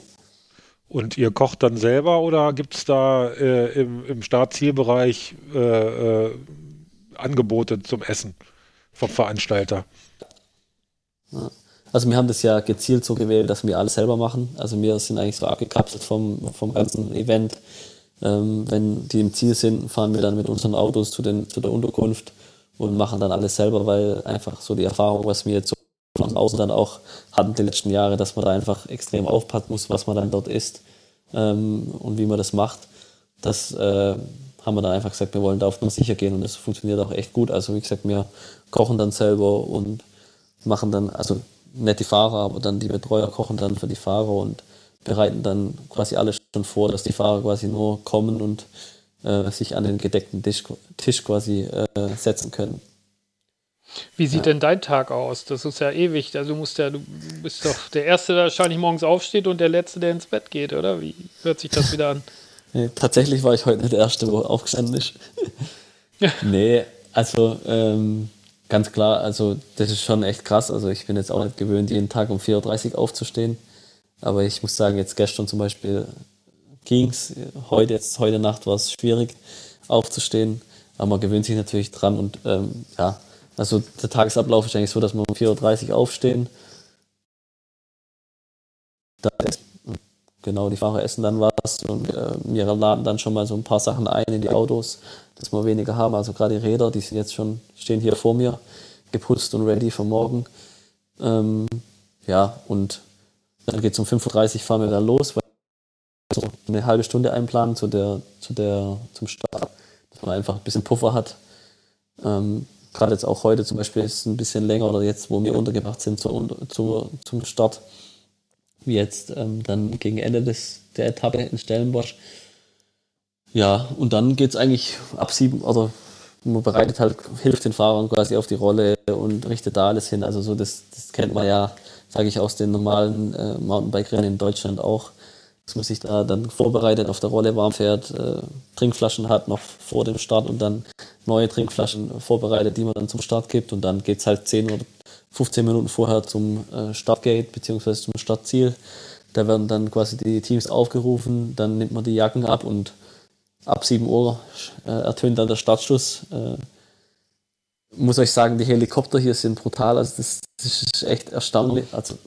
Und ihr kocht dann selber oder gibt es da äh, im, im Startzielbereich äh, äh Angebote zum Essen vom Veranstalter. Also wir haben das ja gezielt so gewählt, dass wir alles selber machen. Also wir sind eigentlich so abgekapselt vom, vom ganzen Event. Ähm, wenn die im Ziel sind, fahren wir dann mit unseren Autos zu, den, zu der Unterkunft und machen dann alles selber, weil einfach so die Erfahrung, was wir jetzt so von außen dann auch hatten die letzten Jahre, dass man da einfach extrem aufpassen muss, was man dann dort isst ähm, und wie man das macht. Das äh, haben wir dann einfach gesagt, wir wollen da auf Nummer sicher gehen und das funktioniert auch echt gut. Also wie gesagt, wir kochen dann selber und machen dann, also nicht die Fahrer, aber dann die Betreuer kochen dann für die Fahrer und bereiten dann quasi alles schon vor, dass die Fahrer quasi nur kommen und äh, sich an den gedeckten Tisch, Tisch quasi äh, setzen können. Wie sieht ja. denn dein Tag aus? Das ist ja ewig. Also du musst ja, du bist doch der Erste, der wahrscheinlich morgens aufsteht und der Letzte, der ins Bett geht, oder? Wie hört sich das wieder an? Nee, tatsächlich war ich heute nicht der Erste, wo aufgestanden ist. Ja. [laughs] Nee, also ähm, ganz klar, also das ist schon echt krass. Also ich bin jetzt auch nicht gewöhnt, jeden Tag um 4.30 Uhr aufzustehen. Aber ich muss sagen, jetzt gestern zum Beispiel ging's. Heute, jetzt, heute Nacht war es schwierig aufzustehen, aber man gewöhnt sich natürlich dran und ähm, ja, also der Tagesablauf ist eigentlich so, dass wir um 4.30 Uhr aufstehen. Da genau, die Fahrer essen dann was und äh, wir laden dann schon mal so ein paar Sachen ein in die Autos, dass wir weniger haben. Also gerade die Räder, die sind jetzt schon, stehen hier vor mir, geputzt und ready für morgen. Ähm, ja, und dann geht es um 5.30 Uhr, fahren wir dann los, weil wir so eine halbe Stunde einplanen zu der, zu der, zum Start, dass man einfach ein bisschen Puffer hat. Ähm, Gerade jetzt auch heute zum Beispiel ist es ein bisschen länger oder jetzt, wo wir untergebracht sind zu, zu, zum Start, jetzt ähm, dann gegen Ende des, der Etappe in Stellenbosch. Ja, und dann geht es eigentlich ab sieben, oder man bereitet halt, hilft den Fahrern quasi auf die Rolle und richtet da alles hin. Also so, das, das kennt man ja, sage ich, aus den normalen äh, Mountainbike-Rennen in Deutschland auch. Dass man sich da dann vorbereitet, auf der Rolle warm fährt, äh, Trinkflaschen hat noch vor dem Start und dann neue Trinkflaschen vorbereitet, die man dann zum Start gibt. Und dann geht es halt 10 oder 15 Minuten vorher zum äh, Startgate bzw. zum Startziel. Da werden dann quasi die Teams aufgerufen, dann nimmt man die Jacken ab und ab 7 Uhr äh, ertönt dann der Startschuss. Äh, muss euch sagen, die Helikopter hier sind brutal. Also das, das ist echt erstaunlich. Also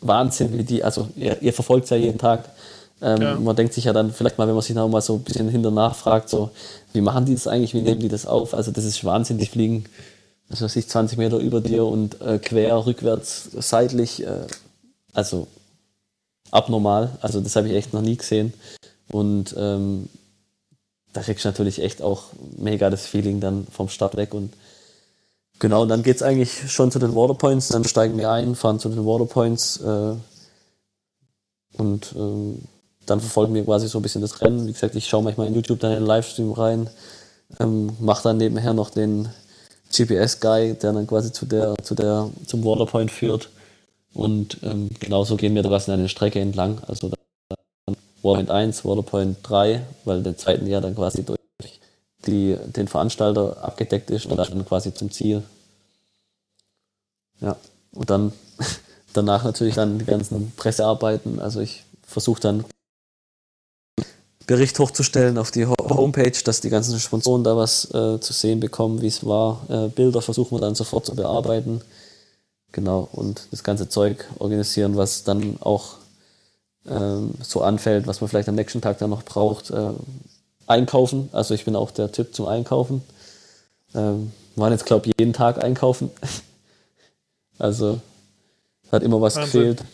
Wahnsinn, wie die, also ihr, ihr verfolgt es ja jeden Tag. Ähm, ja. Man denkt sich ja dann vielleicht mal, wenn man sich noch mal so ein bisschen hinter nachfragt, so, wie machen die das eigentlich, wie nehmen die das auf? Also das ist Wahnsinn, die fliegen, was weiß ich, 20 Meter über dir und äh, quer, rückwärts, seitlich, äh, also abnormal. Also das habe ich echt noch nie gesehen. Und ähm, da kriegst du natürlich echt auch mega das Feeling dann vom Start weg. Und genau, dann geht es eigentlich schon zu den Waterpoints. Dann steigen wir ein, fahren zu den Waterpoints äh, und ähm, dann verfolgen wir quasi so ein bisschen das Rennen. Wie gesagt, ich schaue manchmal in YouTube dann in den Livestream rein, ähm, mache dann nebenher noch den GPS-Guy, der dann quasi zu der, zu der, zum Waterpoint führt. Und ähm, genauso gehen wir quasi eine Strecke entlang. Also Waterpoint 1, Waterpoint 3, weil der zweiten ja dann quasi durch die, den Veranstalter abgedeckt ist und dann quasi zum Ziel. Ja, und dann [laughs] danach natürlich dann die ganzen Pressearbeiten. Also ich versuche dann Bericht hochzustellen auf die Homepage, dass die ganzen Sponsoren da was äh, zu sehen bekommen, wie es war. Äh, Bilder versuchen wir dann sofort zu bearbeiten. Genau, und das ganze Zeug organisieren, was dann auch ähm, so anfällt, was man vielleicht am nächsten Tag dann noch braucht. Äh, einkaufen, also ich bin auch der Typ zum Einkaufen. Ähm, waren jetzt, glaube ich, jeden Tag einkaufen. [laughs] also hat immer was Wahnsinn. gefehlt.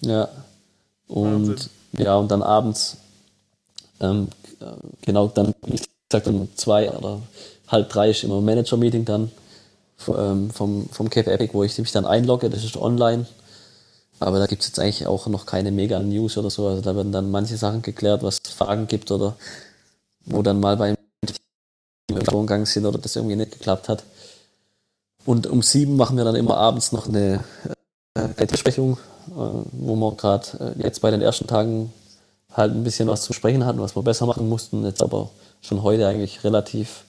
Ja. Und Wahnsinn. ja, und dann abends, ähm, genau, dann, wie gesagt, um zwei oder halb drei ist immer Manager-Meeting dann ähm, vom, vom Cape Epic, wo ich mich dann einlogge, das ist online. Aber da gibt es jetzt eigentlich auch noch keine Mega-News oder so. Also da werden dann manche Sachen geklärt, was Fragen gibt oder wo dann mal beim Vorgang sind oder das irgendwie nicht geklappt hat. Und um sieben machen wir dann immer abends noch eine äh, Besprechung, äh, wo wir gerade äh, jetzt bei den ersten Tagen halt ein bisschen was zu sprechen hatten, was wir besser machen mussten, jetzt aber schon heute eigentlich relativ,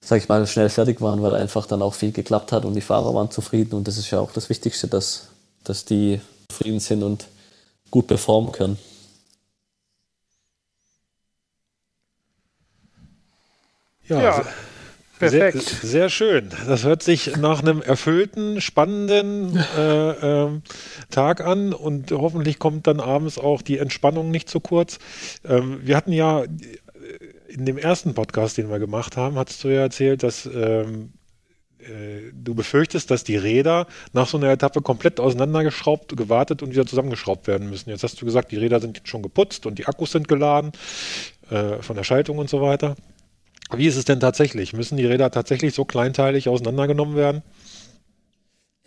sag ich mal, schnell fertig waren, weil einfach dann auch viel geklappt hat und die Fahrer waren zufrieden und das ist ja auch das Wichtigste, dass dass die zufrieden sind und gut performen können. Ja, ja perfekt. Sehr, sehr, schön. Das hört sich nach einem erfüllten, spannenden [laughs] äh, äh, Tag an und hoffentlich kommt dann abends auch die Entspannung nicht zu kurz. Ähm, wir hatten ja in dem ersten Podcast, den wir gemacht haben, hast du ja erzählt, dass ähm, äh, du befürchtest, dass die Räder nach so einer Etappe komplett auseinandergeschraubt, gewartet und wieder zusammengeschraubt werden müssen. Jetzt hast du gesagt, die Räder sind schon geputzt und die Akkus sind geladen äh, von der Schaltung und so weiter. Wie ist es denn tatsächlich? Müssen die Räder tatsächlich so kleinteilig auseinandergenommen werden?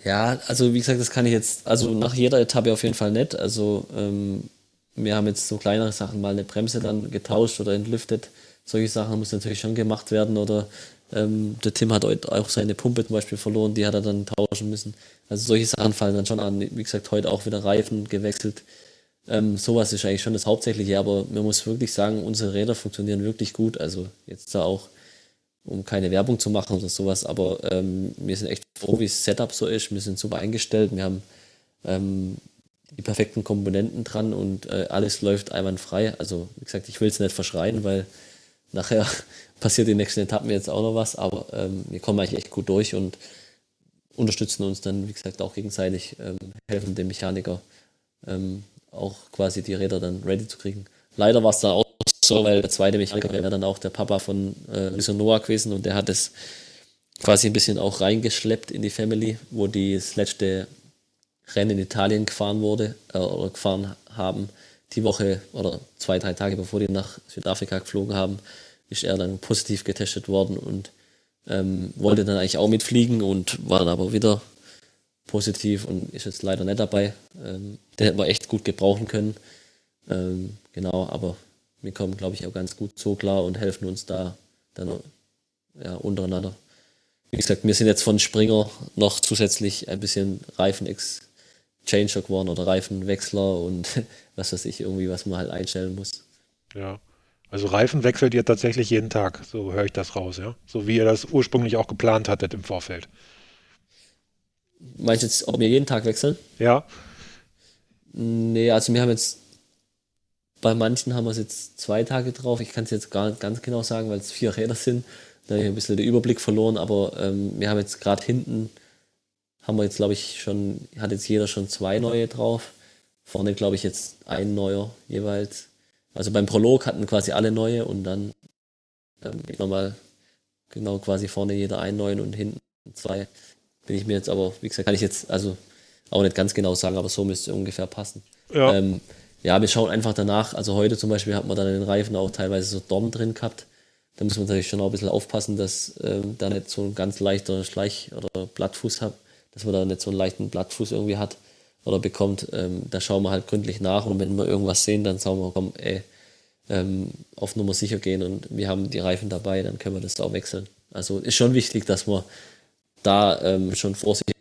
Ja, also wie gesagt, das kann ich jetzt, also nach jeder Etappe auf jeden Fall nicht. Also ähm, wir haben jetzt so kleinere Sachen, mal eine Bremse dann getauscht oder entlüftet. Solche Sachen muss natürlich schon gemacht werden oder ähm, der Tim hat heute auch seine Pumpe zum Beispiel verloren, die hat er dann tauschen müssen. Also solche Sachen fallen dann schon an. Wie gesagt, heute auch wieder Reifen gewechselt. Ähm, sowas ist eigentlich schon das Hauptsächliche, aber man muss wirklich sagen, unsere Räder funktionieren wirklich gut. Also jetzt da auch, um keine Werbung zu machen oder sowas, aber ähm, wir sind echt froh, wie das Setup so ist. Wir sind super eingestellt. Wir haben ähm, die perfekten Komponenten dran und äh, alles läuft einwandfrei. Also, wie gesagt, ich will es nicht verschreien, weil nachher [laughs] passiert die nächsten Etappen jetzt auch noch was, aber ähm, wir kommen eigentlich echt gut durch und unterstützen uns dann, wie gesagt, auch gegenseitig, ähm, helfen dem Mechaniker ähm, auch quasi die Räder dann ready zu kriegen. Leider war es dann auch so, weil der zweite Mechaniker wäre dann auch der Papa von äh, Noah gewesen und der hat es quasi ein bisschen auch reingeschleppt in die Family, wo die das letzte Rennen in Italien gefahren wurde äh, oder gefahren haben. Die Woche oder zwei, drei Tage bevor die nach Südafrika geflogen haben, ist er dann positiv getestet worden und ähm, wollte dann eigentlich auch mitfliegen und war dann aber wieder positiv und ist jetzt leider nicht dabei. Ähm, den hätten wir echt gut gebrauchen können. Ähm, genau, aber wir kommen, glaube ich, auch ganz gut so klar und helfen uns da dann ja, untereinander. Wie gesagt, wir sind jetzt von Springer noch zusätzlich ein bisschen Reifen-Exchanger geworden oder Reifenwechsler und [laughs] was weiß ich, irgendwie, was man halt einstellen muss. Ja. Also Reifen wechselt ihr tatsächlich jeden Tag, so höre ich das raus, ja? So wie ihr das ursprünglich auch geplant hattet im Vorfeld. Meinst du jetzt, ob wir jeden Tag wechseln? Ja. Nee, also wir haben jetzt, bei manchen haben wir es jetzt zwei Tage drauf. Ich kann es jetzt gar nicht ganz genau sagen, weil es vier Räder sind. Da habe ich ein bisschen den Überblick verloren, aber ähm, wir haben jetzt gerade hinten, haben wir jetzt glaube ich schon, hat jetzt jeder schon zwei neue drauf. Vorne glaube ich jetzt ein neuer jeweils. Also beim Prolog hatten quasi alle neue und dann ähm, nochmal genau quasi vorne jeder einen neuen und hinten zwei. Bin ich mir jetzt aber, wie gesagt, kann ich jetzt also auch nicht ganz genau sagen, aber so müsste es ungefähr passen. Ja. Ähm, ja, wir schauen einfach danach. Also heute zum Beispiel hat man dann in den Reifen auch teilweise so Dorn drin gehabt. Da muss man natürlich schon auch ein bisschen aufpassen, dass ähm, da nicht so ein ganz leichter Schleich- oder Blattfuß hat, dass man da nicht so einen leichten Blattfuß irgendwie hat oder bekommt, ähm, da schauen wir halt gründlich nach und wenn wir irgendwas sehen, dann sagen wir, komm, ey, ähm, auf Nummer sicher gehen und wir haben die Reifen dabei, dann können wir das auch wechseln. Also ist schon wichtig, dass man da ähm, schon vorsichtig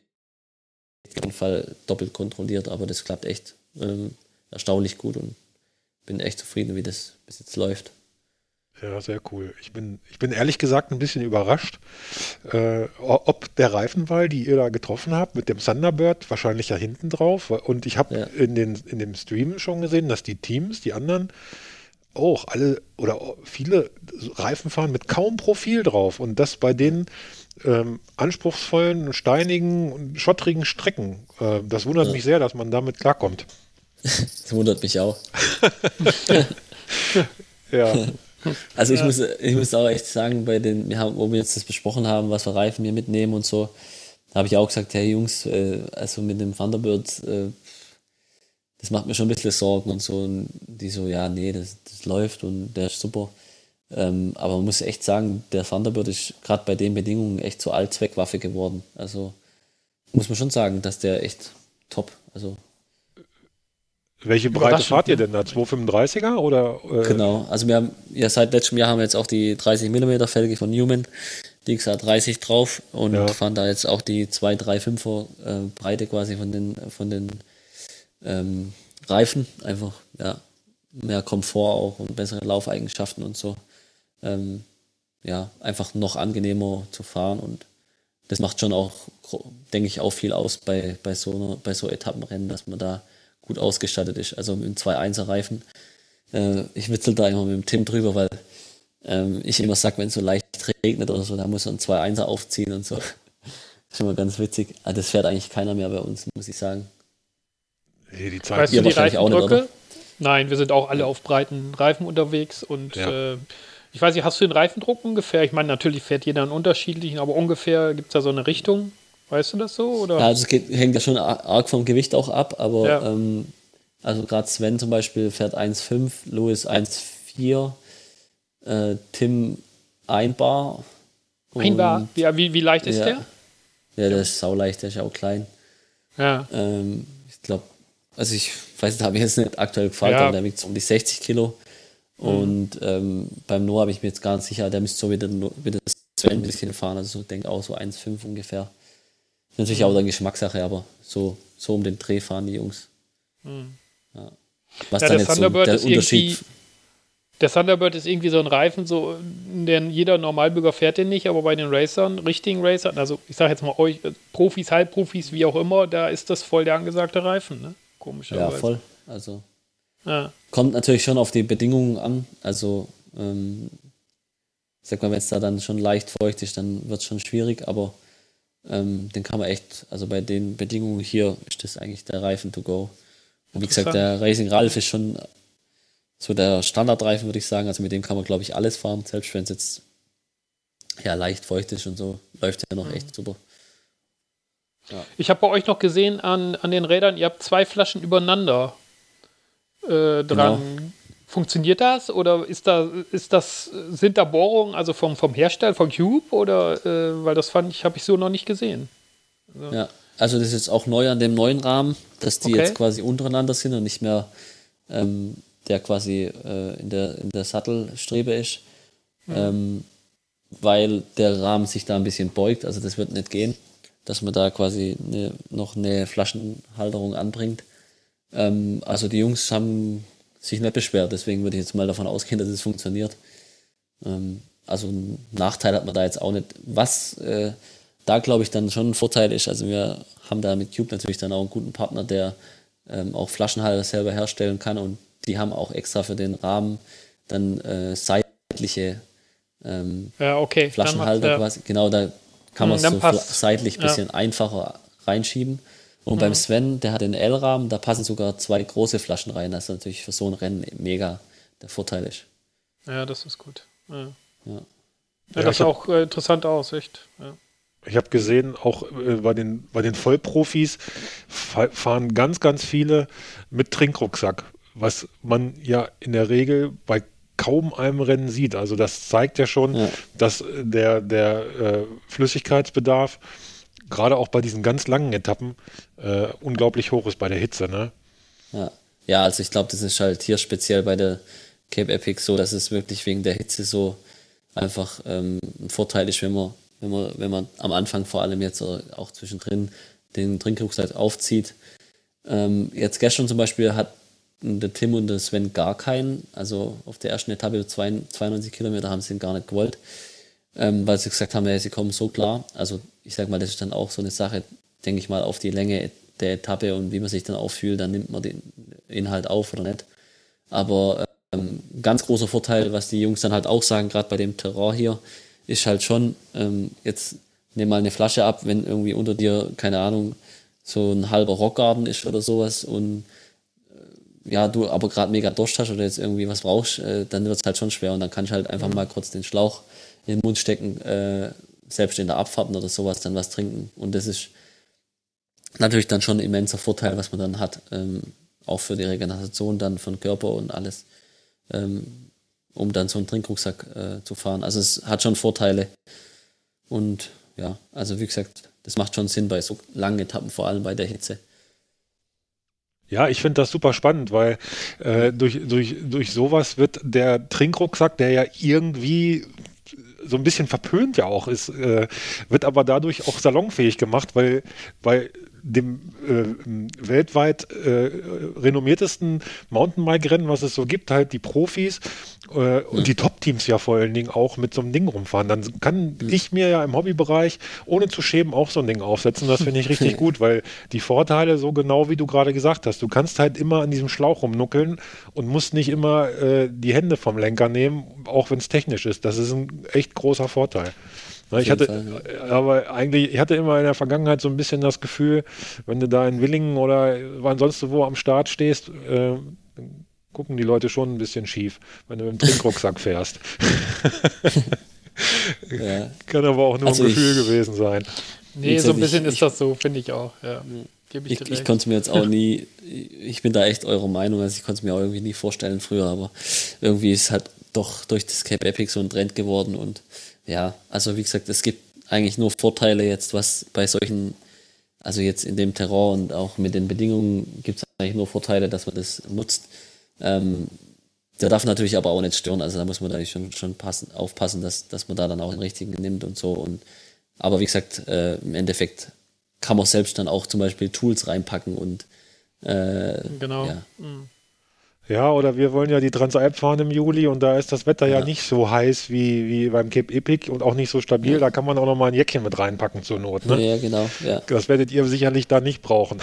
auf jeden Fall doppelt kontrolliert, aber das klappt echt ähm, erstaunlich gut und bin echt zufrieden, wie das bis jetzt läuft. Ja, sehr cool. Ich bin, ich bin ehrlich gesagt ein bisschen überrascht, äh, ob der Reifenwahl, die ihr da getroffen habt, mit dem Thunderbird, wahrscheinlich ja hinten drauf. Und ich habe ja. in, in dem Stream schon gesehen, dass die Teams, die anderen, auch alle oder viele Reifen fahren mit kaum Profil drauf. Und das bei den ähm, anspruchsvollen, steinigen und schottrigen Strecken. Äh, das wundert ja. mich sehr, dass man damit klarkommt. [laughs] Das wundert mich auch. [laughs] ja. [laughs] Also ich, ja. muss, ich muss auch echt sagen, bei den, wir haben, wo wir jetzt das besprochen haben, was für Reifen wir mitnehmen und so, da habe ich auch gesagt, hey Jungs, äh, also mit dem Thunderbird, äh, das macht mir schon ein bisschen Sorgen und so. Und die so, ja, nee, das, das läuft und der ist super. Ähm, aber man muss echt sagen, der Thunderbird ist gerade bei den Bedingungen echt zur Allzweckwaffe geworden. Also muss man schon sagen, dass der echt top. Also welche Breite fahrt ihr denn da? 235er oder? Äh? Genau, also wir haben ja seit letztem Jahr haben wir jetzt auch die 30 mm Felge von Newman, die XA30 drauf und ja. fahren da jetzt auch die 235er äh, Breite quasi von den von den ähm, Reifen. Einfach ja mehr Komfort auch und bessere Laufeigenschaften und so. Ähm, ja, einfach noch angenehmer zu fahren und das macht schon auch, denke ich, auch viel aus bei, bei so einer, bei so Etappenrennen, dass man da gut ausgestattet ist. Also mit einem 2-1er Reifen. Äh, ich witzel da immer mit dem Tim drüber, weil ähm, ich immer sage, wenn es so leicht regnet oder so, da muss man einen 2-1er aufziehen und so. [laughs] ist immer ganz witzig. Aber das fährt eigentlich keiner mehr bei uns, muss ich sagen. Nee, die Zeit weißt du die Reifendrücke? Nein, wir sind auch alle auf breiten Reifen unterwegs und ja. äh, ich weiß nicht, hast du den Reifendruck ungefähr? Ich meine, natürlich fährt jeder einen unterschiedlichen, aber ungefähr gibt es da so eine Richtung. Weißt du das so? Oder? Ja, also es geht, hängt ja schon arg vom Gewicht auch ab, aber ja. ähm, also gerade Sven zum Beispiel fährt 1,5, Louis 1,4, äh, Tim 1 Bar. Ein Bar? Ja, wie, wie leicht ist ja, der? Ja, der ist sauleicht, der ist auch klein. Ja. Ähm, ich glaube, also ich weiß, da habe ich jetzt nicht aktuell gefragt, ja. aber der wiegt so um die 60 Kilo. Mhm. Und ähm, beim Noah habe ich mir jetzt gar nicht sicher, der müsste so wieder, wieder ein bisschen fahren, also ich denke auch so 1,5 ungefähr. Natürlich mhm. auch eine Geschmackssache, aber so, so um den Dreh fahren die Jungs. Mhm. Ja. Was ja, dann jetzt so der Unterschied. Der Thunderbird ist irgendwie so ein Reifen, so, denn jeder Normalbürger fährt den nicht, aber bei den Racern, richtigen Racern, also ich sage jetzt mal euch, Profis, Halbprofis, wie auch immer, da ist das voll der angesagte Reifen, ne? komischerweise. Ja, voll. Also ja. Kommt natürlich schon auf die Bedingungen an. Also ähm, sag mal, wenn es da dann schon leicht feucht ist, dann wird es schon schwierig, aber ähm, den kann man echt, also bei den Bedingungen hier ist das eigentlich der Reifen to go. Und wie gesagt, der Racing Ralph ist schon so der Standardreifen, würde ich sagen. Also mit dem kann man, glaube ich, alles fahren, selbst wenn es jetzt ja leicht feucht ist und so, läuft ja noch mhm. echt super. Ja. Ich habe bei euch noch gesehen an, an den Rädern, ihr habt zwei Flaschen übereinander äh, dran. Genau. Funktioniert das oder ist da, ist das, sind da Bohrungen, also vom, vom Hersteller, vom Cube oder äh, weil das fand ich, habe ich so noch nicht gesehen. Also. Ja, also das ist jetzt auch neu an dem neuen Rahmen, dass die okay. jetzt quasi untereinander sind und nicht mehr ähm, der quasi äh, in, der, in der Sattelstrebe ist. Mhm. Ähm, weil der Rahmen sich da ein bisschen beugt, also das wird nicht gehen, dass man da quasi eine, noch eine Flaschenhalterung anbringt. Ähm, also die Jungs haben sich nicht beschwert, deswegen würde ich jetzt mal davon ausgehen, dass es funktioniert. Ähm, also einen Nachteil hat man da jetzt auch nicht. Was äh, da glaube ich dann schon ein Vorteil ist, also wir haben da mit Cube natürlich dann auch einen guten Partner, der ähm, auch Flaschenhalter selber herstellen kann und die haben auch extra für den Rahmen dann äh, seitliche ähm, ja, okay. Flaschenhalter quasi. Genau, da kann man es hm, so seitlich ein bisschen ja. einfacher reinschieben. Und mhm. beim Sven, der hat den L-Rahmen, da passen sogar zwei große Flaschen rein. Das ist natürlich für so ein Rennen mega der Vorteil ist. Ja, das ist gut. Ja, ja. ja das sah auch äh, interessant aus, echt. Ja. Ich habe gesehen, auch äh, bei, den, bei den Vollprofis fahren ganz, ganz viele mit Trinkrucksack, was man ja in der Regel bei kaum einem Rennen sieht. Also das zeigt ja schon, ja. dass der, der äh, Flüssigkeitsbedarf gerade auch bei diesen ganz langen Etappen äh, unglaublich hoch ist bei der Hitze. Ne? Ja. ja, also ich glaube, das ist halt hier speziell bei der Cape Epic so, dass es wirklich wegen der Hitze so einfach ähm, ein Vorteil ist, wenn man, wenn man, wenn man am Anfang vor allem jetzt auch zwischendrin den Trinkrucksack aufzieht. Ähm, jetzt gestern zum Beispiel hat der Tim und der Sven gar keinen. Also auf der ersten Etappe 92 Kilometer haben sie ihn gar nicht gewollt, ähm, weil sie gesagt haben, ja, sie kommen so klar. Also ich sag mal, das ist dann auch so eine Sache, denke ich mal, auf die Länge der Etappe und wie man sich dann auch fühlt, dann nimmt man den Inhalt auf oder nicht. Aber ähm, ganz großer Vorteil, was die Jungs dann halt auch sagen, gerade bei dem Terrain hier, ist halt schon, ähm, jetzt nimm mal eine Flasche ab, wenn irgendwie unter dir, keine Ahnung, so ein halber Rockgarten ist oder sowas und ja, du aber gerade mega Durst hast oder jetzt irgendwie was brauchst, äh, dann wird es halt schon schwer und dann kann ich halt einfach mal kurz den Schlauch in den Mund stecken, äh, selbst in der Abfahrt oder sowas dann was trinken. Und das ist natürlich dann schon ein immenser Vorteil, was man dann hat, ähm, auch für die Regeneration dann von Körper und alles, ähm, um dann so einen Trinkrucksack äh, zu fahren. Also es hat schon Vorteile. Und ja, also wie gesagt, das macht schon Sinn bei so langen Etappen, vor allem bei der Hitze. Ja, ich finde das super spannend, weil äh, durch, durch, durch sowas wird der Trinkrucksack, der ja irgendwie so ein bisschen verpönt ja auch ist, äh, wird aber dadurch auch salonfähig gemacht, weil, weil dem äh, weltweit äh, renommiertesten Mountainbike-Rennen, was es so gibt, halt die Profis äh, und ja. die Top-Teams ja vor allen Dingen auch mit so einem Ding rumfahren. Dann kann ja. ich mir ja im Hobbybereich ohne zu schämen auch so ein Ding aufsetzen. Das finde ich richtig [laughs] gut, weil die Vorteile, so genau wie du gerade gesagt hast, du kannst halt immer an diesem Schlauch rumnuckeln und musst nicht immer äh, die Hände vom Lenker nehmen, auch wenn es technisch ist. Das ist ein echt großer Vorteil. Ich hatte, Fall, ja. aber eigentlich, ich hatte immer in der Vergangenheit so ein bisschen das Gefühl, wenn du da in Willingen oder ansonsten wo am Start stehst, äh, gucken die Leute schon ein bisschen schief, wenn du mit dem Trinkrucksack fährst. [laughs] ja. Kann aber auch nur also ein Gefühl ich, gewesen sein. Nee, so ein bisschen ich, ist das so, finde ich auch. Ja. Ich, ich, ich konnte es mir jetzt auch [laughs] nie, ich bin da echt eurer Meinung, also ich konnte es mir auch irgendwie nie vorstellen früher, aber irgendwie ist halt doch durch das Cape Epic so ein Trend geworden und ja, also wie gesagt, es gibt eigentlich nur Vorteile jetzt, was bei solchen, also jetzt in dem Terror und auch mit den Bedingungen gibt es eigentlich nur Vorteile, dass man das nutzt. Ähm, der darf natürlich aber auch nicht stören, also da muss man da schon, schon passen, aufpassen, dass, dass man da dann auch den richtigen nimmt und so. Und, aber wie gesagt, äh, im Endeffekt kann man selbst dann auch zum Beispiel Tools reinpacken und äh, genau. Ja. Mhm. Ja, oder wir wollen ja die Transalp fahren im Juli und da ist das Wetter ja, ja nicht so heiß wie, wie beim Cape Epic und auch nicht so stabil. Da kann man auch noch mal ein Jäckchen mit reinpacken zur Not. Ne? Ja, genau. Ja. Das werdet ihr sicherlich da nicht brauchen.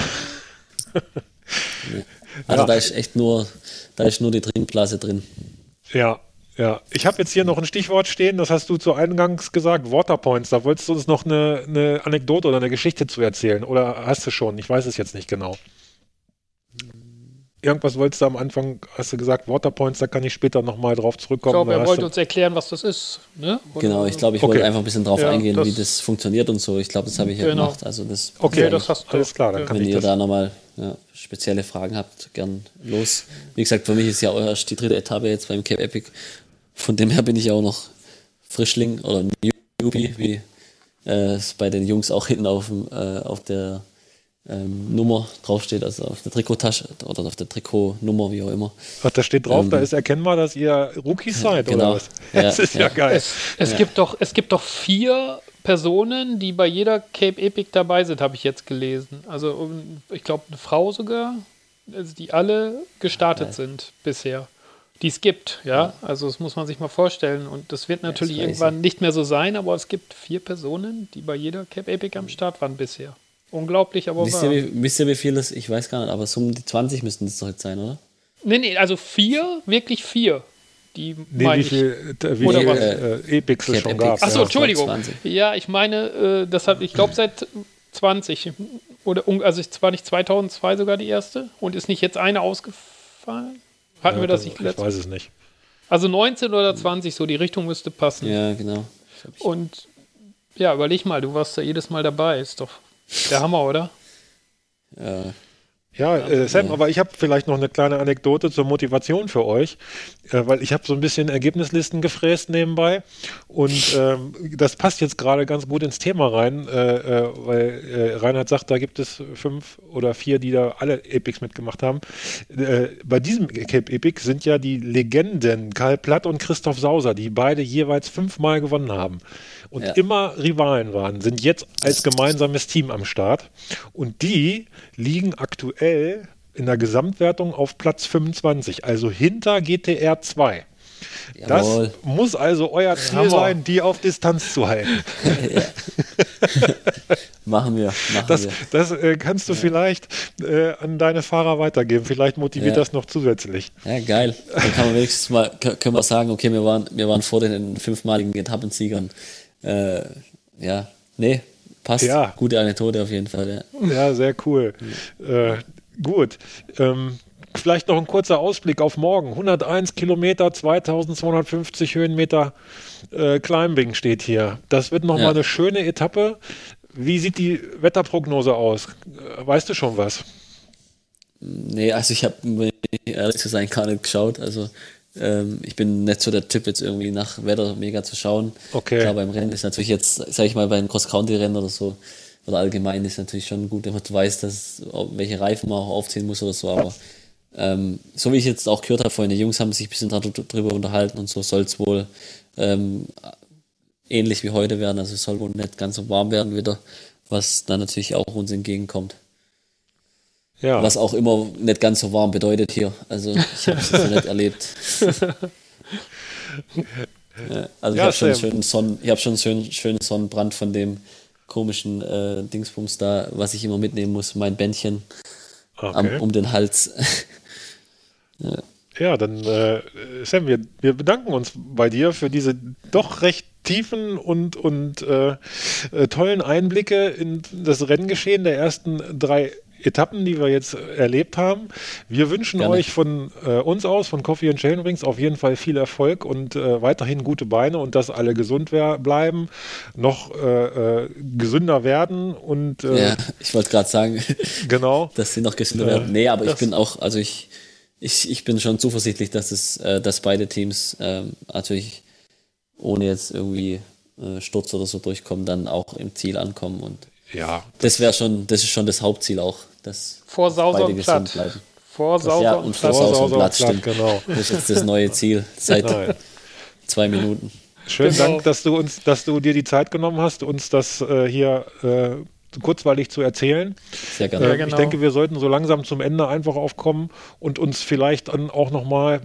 Also ja. da ist echt nur, da ist nur die Trinkblase drin. Ja, ja. Ich habe jetzt hier noch ein Stichwort stehen, das hast du zu Eingangs gesagt, Waterpoints. Da wolltest du uns noch eine, eine Anekdote oder eine Geschichte zu erzählen. Oder hast du schon? Ich weiß es jetzt nicht genau irgendwas wolltest du am Anfang, hast du gesagt, Waterpoints, da kann ich später nochmal drauf zurückkommen. Ich glaube, er wollte uns erklären, was das ist. Ne? Genau, ich glaube, ich okay. wollte einfach ein bisschen drauf ja, eingehen, das wie das funktioniert und so. Ich glaube, das habe ich ja genau. gemacht. Also das okay, das hast du. Alles klar, dann kann Wenn ihr das. da nochmal ja, spezielle Fragen habt, gern los. Wie gesagt, für mich ist ja auch erst die dritte Etappe jetzt beim Cape Epic. Von dem her bin ich auch noch Frischling oder Newbie, wie äh, es bei den Jungs auch hinten auf, dem, äh, auf der ähm, Nummer draufsteht, also auf der Trikottasche oder auf der Trikotnummer, wie auch immer. Ach, da steht drauf, ähm, da ist erkennbar, dass ihr Rookies seid, genau. oder was? [laughs] Ja, das ist ja, ja geil. Es, es ja. Gibt doch, es gibt doch vier Personen, die bei jeder Cape Epic dabei sind, habe ich jetzt gelesen. Also ich glaube eine Frau sogar, also die alle gestartet ja. sind bisher. Die es gibt, ja. Also das muss man sich mal vorstellen. Und das wird natürlich irgendwann nicht mehr so sein, aber es gibt vier Personen, die bei jeder Cape Epic am Start waren bisher. Unglaublich, aber wisst. Ihr, wie, wisst ihr, wie viel das? Ich weiß gar nicht, aber so um die 20 müssten das doch jetzt sein, oder? Nee, nee, also vier, wirklich vier. Die nee, wie viel, äh, wie viel äh, äh, Epics es schon gab. Achso, ja. Entschuldigung. 20. Ja, ich meine, äh, das hat, ich glaube seit 20. Oder, also es war nicht 2002 sogar die erste und ist nicht jetzt eine ausgefallen? Hatten ja, wir das, das nicht Ich weiß es nicht. Also 19 oder 20, so die Richtung müsste passen. Ja, genau. Und ja, überleg mal, du warst da jedes Mal dabei, ist doch der Hammer, oder? Ja. Ja, äh, Sam, aber ich habe vielleicht noch eine kleine Anekdote zur Motivation für euch, äh, weil ich habe so ein bisschen Ergebnislisten gefräst nebenbei und ähm, das passt jetzt gerade ganz gut ins Thema rein, äh, äh weil äh, Reinhard sagt, da gibt es fünf oder vier, die da alle Epics mitgemacht haben. Äh, bei diesem Cape Epic sind ja die Legenden Karl Platt und Christoph Sauser, die beide jeweils fünfmal gewonnen haben und ja. immer Rivalen waren, sind jetzt als gemeinsames Team am Start. Und die liegen aktuell in der Gesamtwertung auf Platz 25, also hinter GTR 2. Das muss also euer Ziel Hammer. sein, die auf Distanz zu halten. [laughs] machen wir. Machen das wir. das äh, kannst du ja. vielleicht äh, an deine Fahrer weitergeben. Vielleicht motiviert ja. das noch zusätzlich. Ja, geil. Dann kann man wenigstens mal können wir sagen, okay, wir waren, wir waren vor den fünfmaligen Etappensiegern äh, ja, nee, passt. Ja. Gute Anekdote auf jeden Fall. Ja, ja sehr cool. Äh, gut. Ähm, vielleicht noch ein kurzer Ausblick auf morgen. 101 Kilometer, 2250 Höhenmeter äh, Climbing steht hier. Das wird nochmal ja. eine schöne Etappe. Wie sieht die Wetterprognose aus? Weißt du schon was? Nee, also ich habe, ehrlich zu sein, gar nicht geschaut. Also ähm, ich bin nicht so der Typ, jetzt irgendwie nach Wetter mega zu schauen. Okay. Klar, beim Rennen ist natürlich jetzt, sag ich mal, beim Cross-Country-Rennen oder so, oder allgemein ist natürlich schon gut, wenn man weiß, dass, welche Reifen man auch aufziehen muss oder so, aber ähm, so wie ich jetzt auch gehört habe vorhin, die Jungs haben sich ein bisschen darüber unterhalten und so soll es wohl ähm, ähnlich wie heute werden, also es soll wohl nicht ganz so warm werden wieder, was dann natürlich auch uns entgegenkommt. Ja. Was auch immer nicht ganz so warm bedeutet hier. Also ich habe es nicht erlebt. [laughs] ja, also ja, ich habe schon, schönen Sonnen, ich hab schon einen schönen, Sonnenbrand von dem komischen äh, Dingsbums da, was ich immer mitnehmen muss, mein Bändchen okay. am, um den Hals. ja. [laughs] ja. dann äh, Sam, wir, wir bedanken uns bei dir für diese doch recht tiefen und, und äh, äh tollen Einblicke in das Renngeschehen der ersten drei Etappen, die wir jetzt erlebt haben. Wir wünschen Gerne. euch von äh, uns aus, von Coffee and Chain Rings, auf jeden Fall viel Erfolg und äh, weiterhin gute Beine und dass alle gesund bleiben, noch äh, äh, gesünder werden und äh, ja, ich wollte gerade sagen, genau, [laughs] dass sie noch gesünder werden. Nee, aber ich bin auch, also ich, ich, ich bin schon zuversichtlich, dass es, äh, dass beide Teams ähm, natürlich ohne jetzt irgendwie Sturz oder so durchkommen, dann auch im Ziel ankommen und ja. Das wäre schon, das ist schon das Hauptziel auch, dass vor Sauser und Platt. Bleiben. Vor Sauser ja, und vor Sauser und Platt, stimmt. Genau. Das ist jetzt das neue Ziel seit Nein. zwei Minuten. Schönen genau. Dank, dass du uns, dass du dir die Zeit genommen hast, uns das äh, hier äh, kurzweilig zu erzählen. Sehr gerne. Äh, ja, genau. Ich denke, wir sollten so langsam zum Ende einfach aufkommen und uns vielleicht dann auch nochmal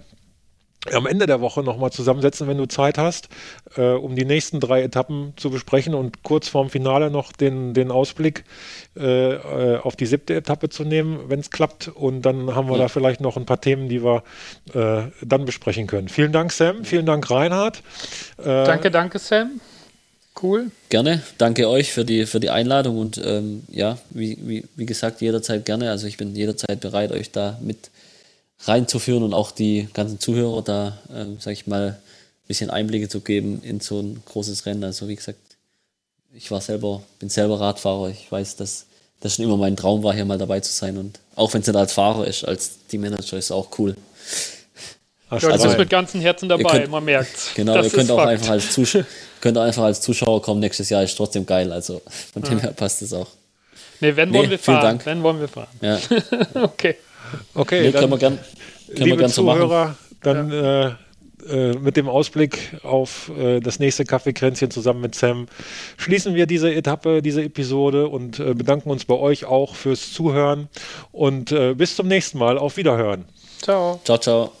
am Ende der Woche nochmal zusammensetzen, wenn du Zeit hast, äh, um die nächsten drei Etappen zu besprechen und kurz vorm Finale noch den, den Ausblick äh, äh auf die siebte Etappe zu nehmen, wenn es klappt. Und dann haben wir ja. da vielleicht noch ein paar Themen, die wir äh, dann besprechen können. Vielen Dank, Sam. Vielen Dank, Reinhard. Äh, danke, danke, Sam. Cool. Gerne. Danke euch für die, für die Einladung und ähm, ja, wie, wie, wie gesagt, jederzeit gerne. Also ich bin jederzeit bereit, euch da mit reinzuführen und auch die ganzen Zuhörer da, ähm, sag ich mal, ein bisschen Einblicke zu geben in so ein großes Rennen. Also wie gesagt, ich war selber, bin selber Radfahrer. Ich weiß, dass das schon immer mein Traum war, hier mal dabei zu sein. Und auch wenn es nicht als Fahrer ist, als Teammanager ist auch cool. Ach, ja, du bist mit ganzem Herzen dabei, könnt, man merkt. Genau, ihr könnt auch einfach als, Zuschauer, [laughs] könnt auch einfach als Zuschauer kommen. Nächstes Jahr ist trotzdem geil. Also von ja. dem her passt es auch. Nee, wenn nee, wollen wir fahren. Dank. Wenn wollen wir fahren. Ja. [laughs] okay. Okay, nee, können wir gern, können liebe wir gern Zuhörer, so dann ja. äh, äh, mit dem Ausblick auf äh, das nächste Kaffeekränzchen zusammen mit Sam schließen wir diese Etappe, diese Episode und äh, bedanken uns bei euch auch fürs Zuhören und äh, bis zum nächsten Mal. Auf Wiederhören. Ciao. Ciao, ciao.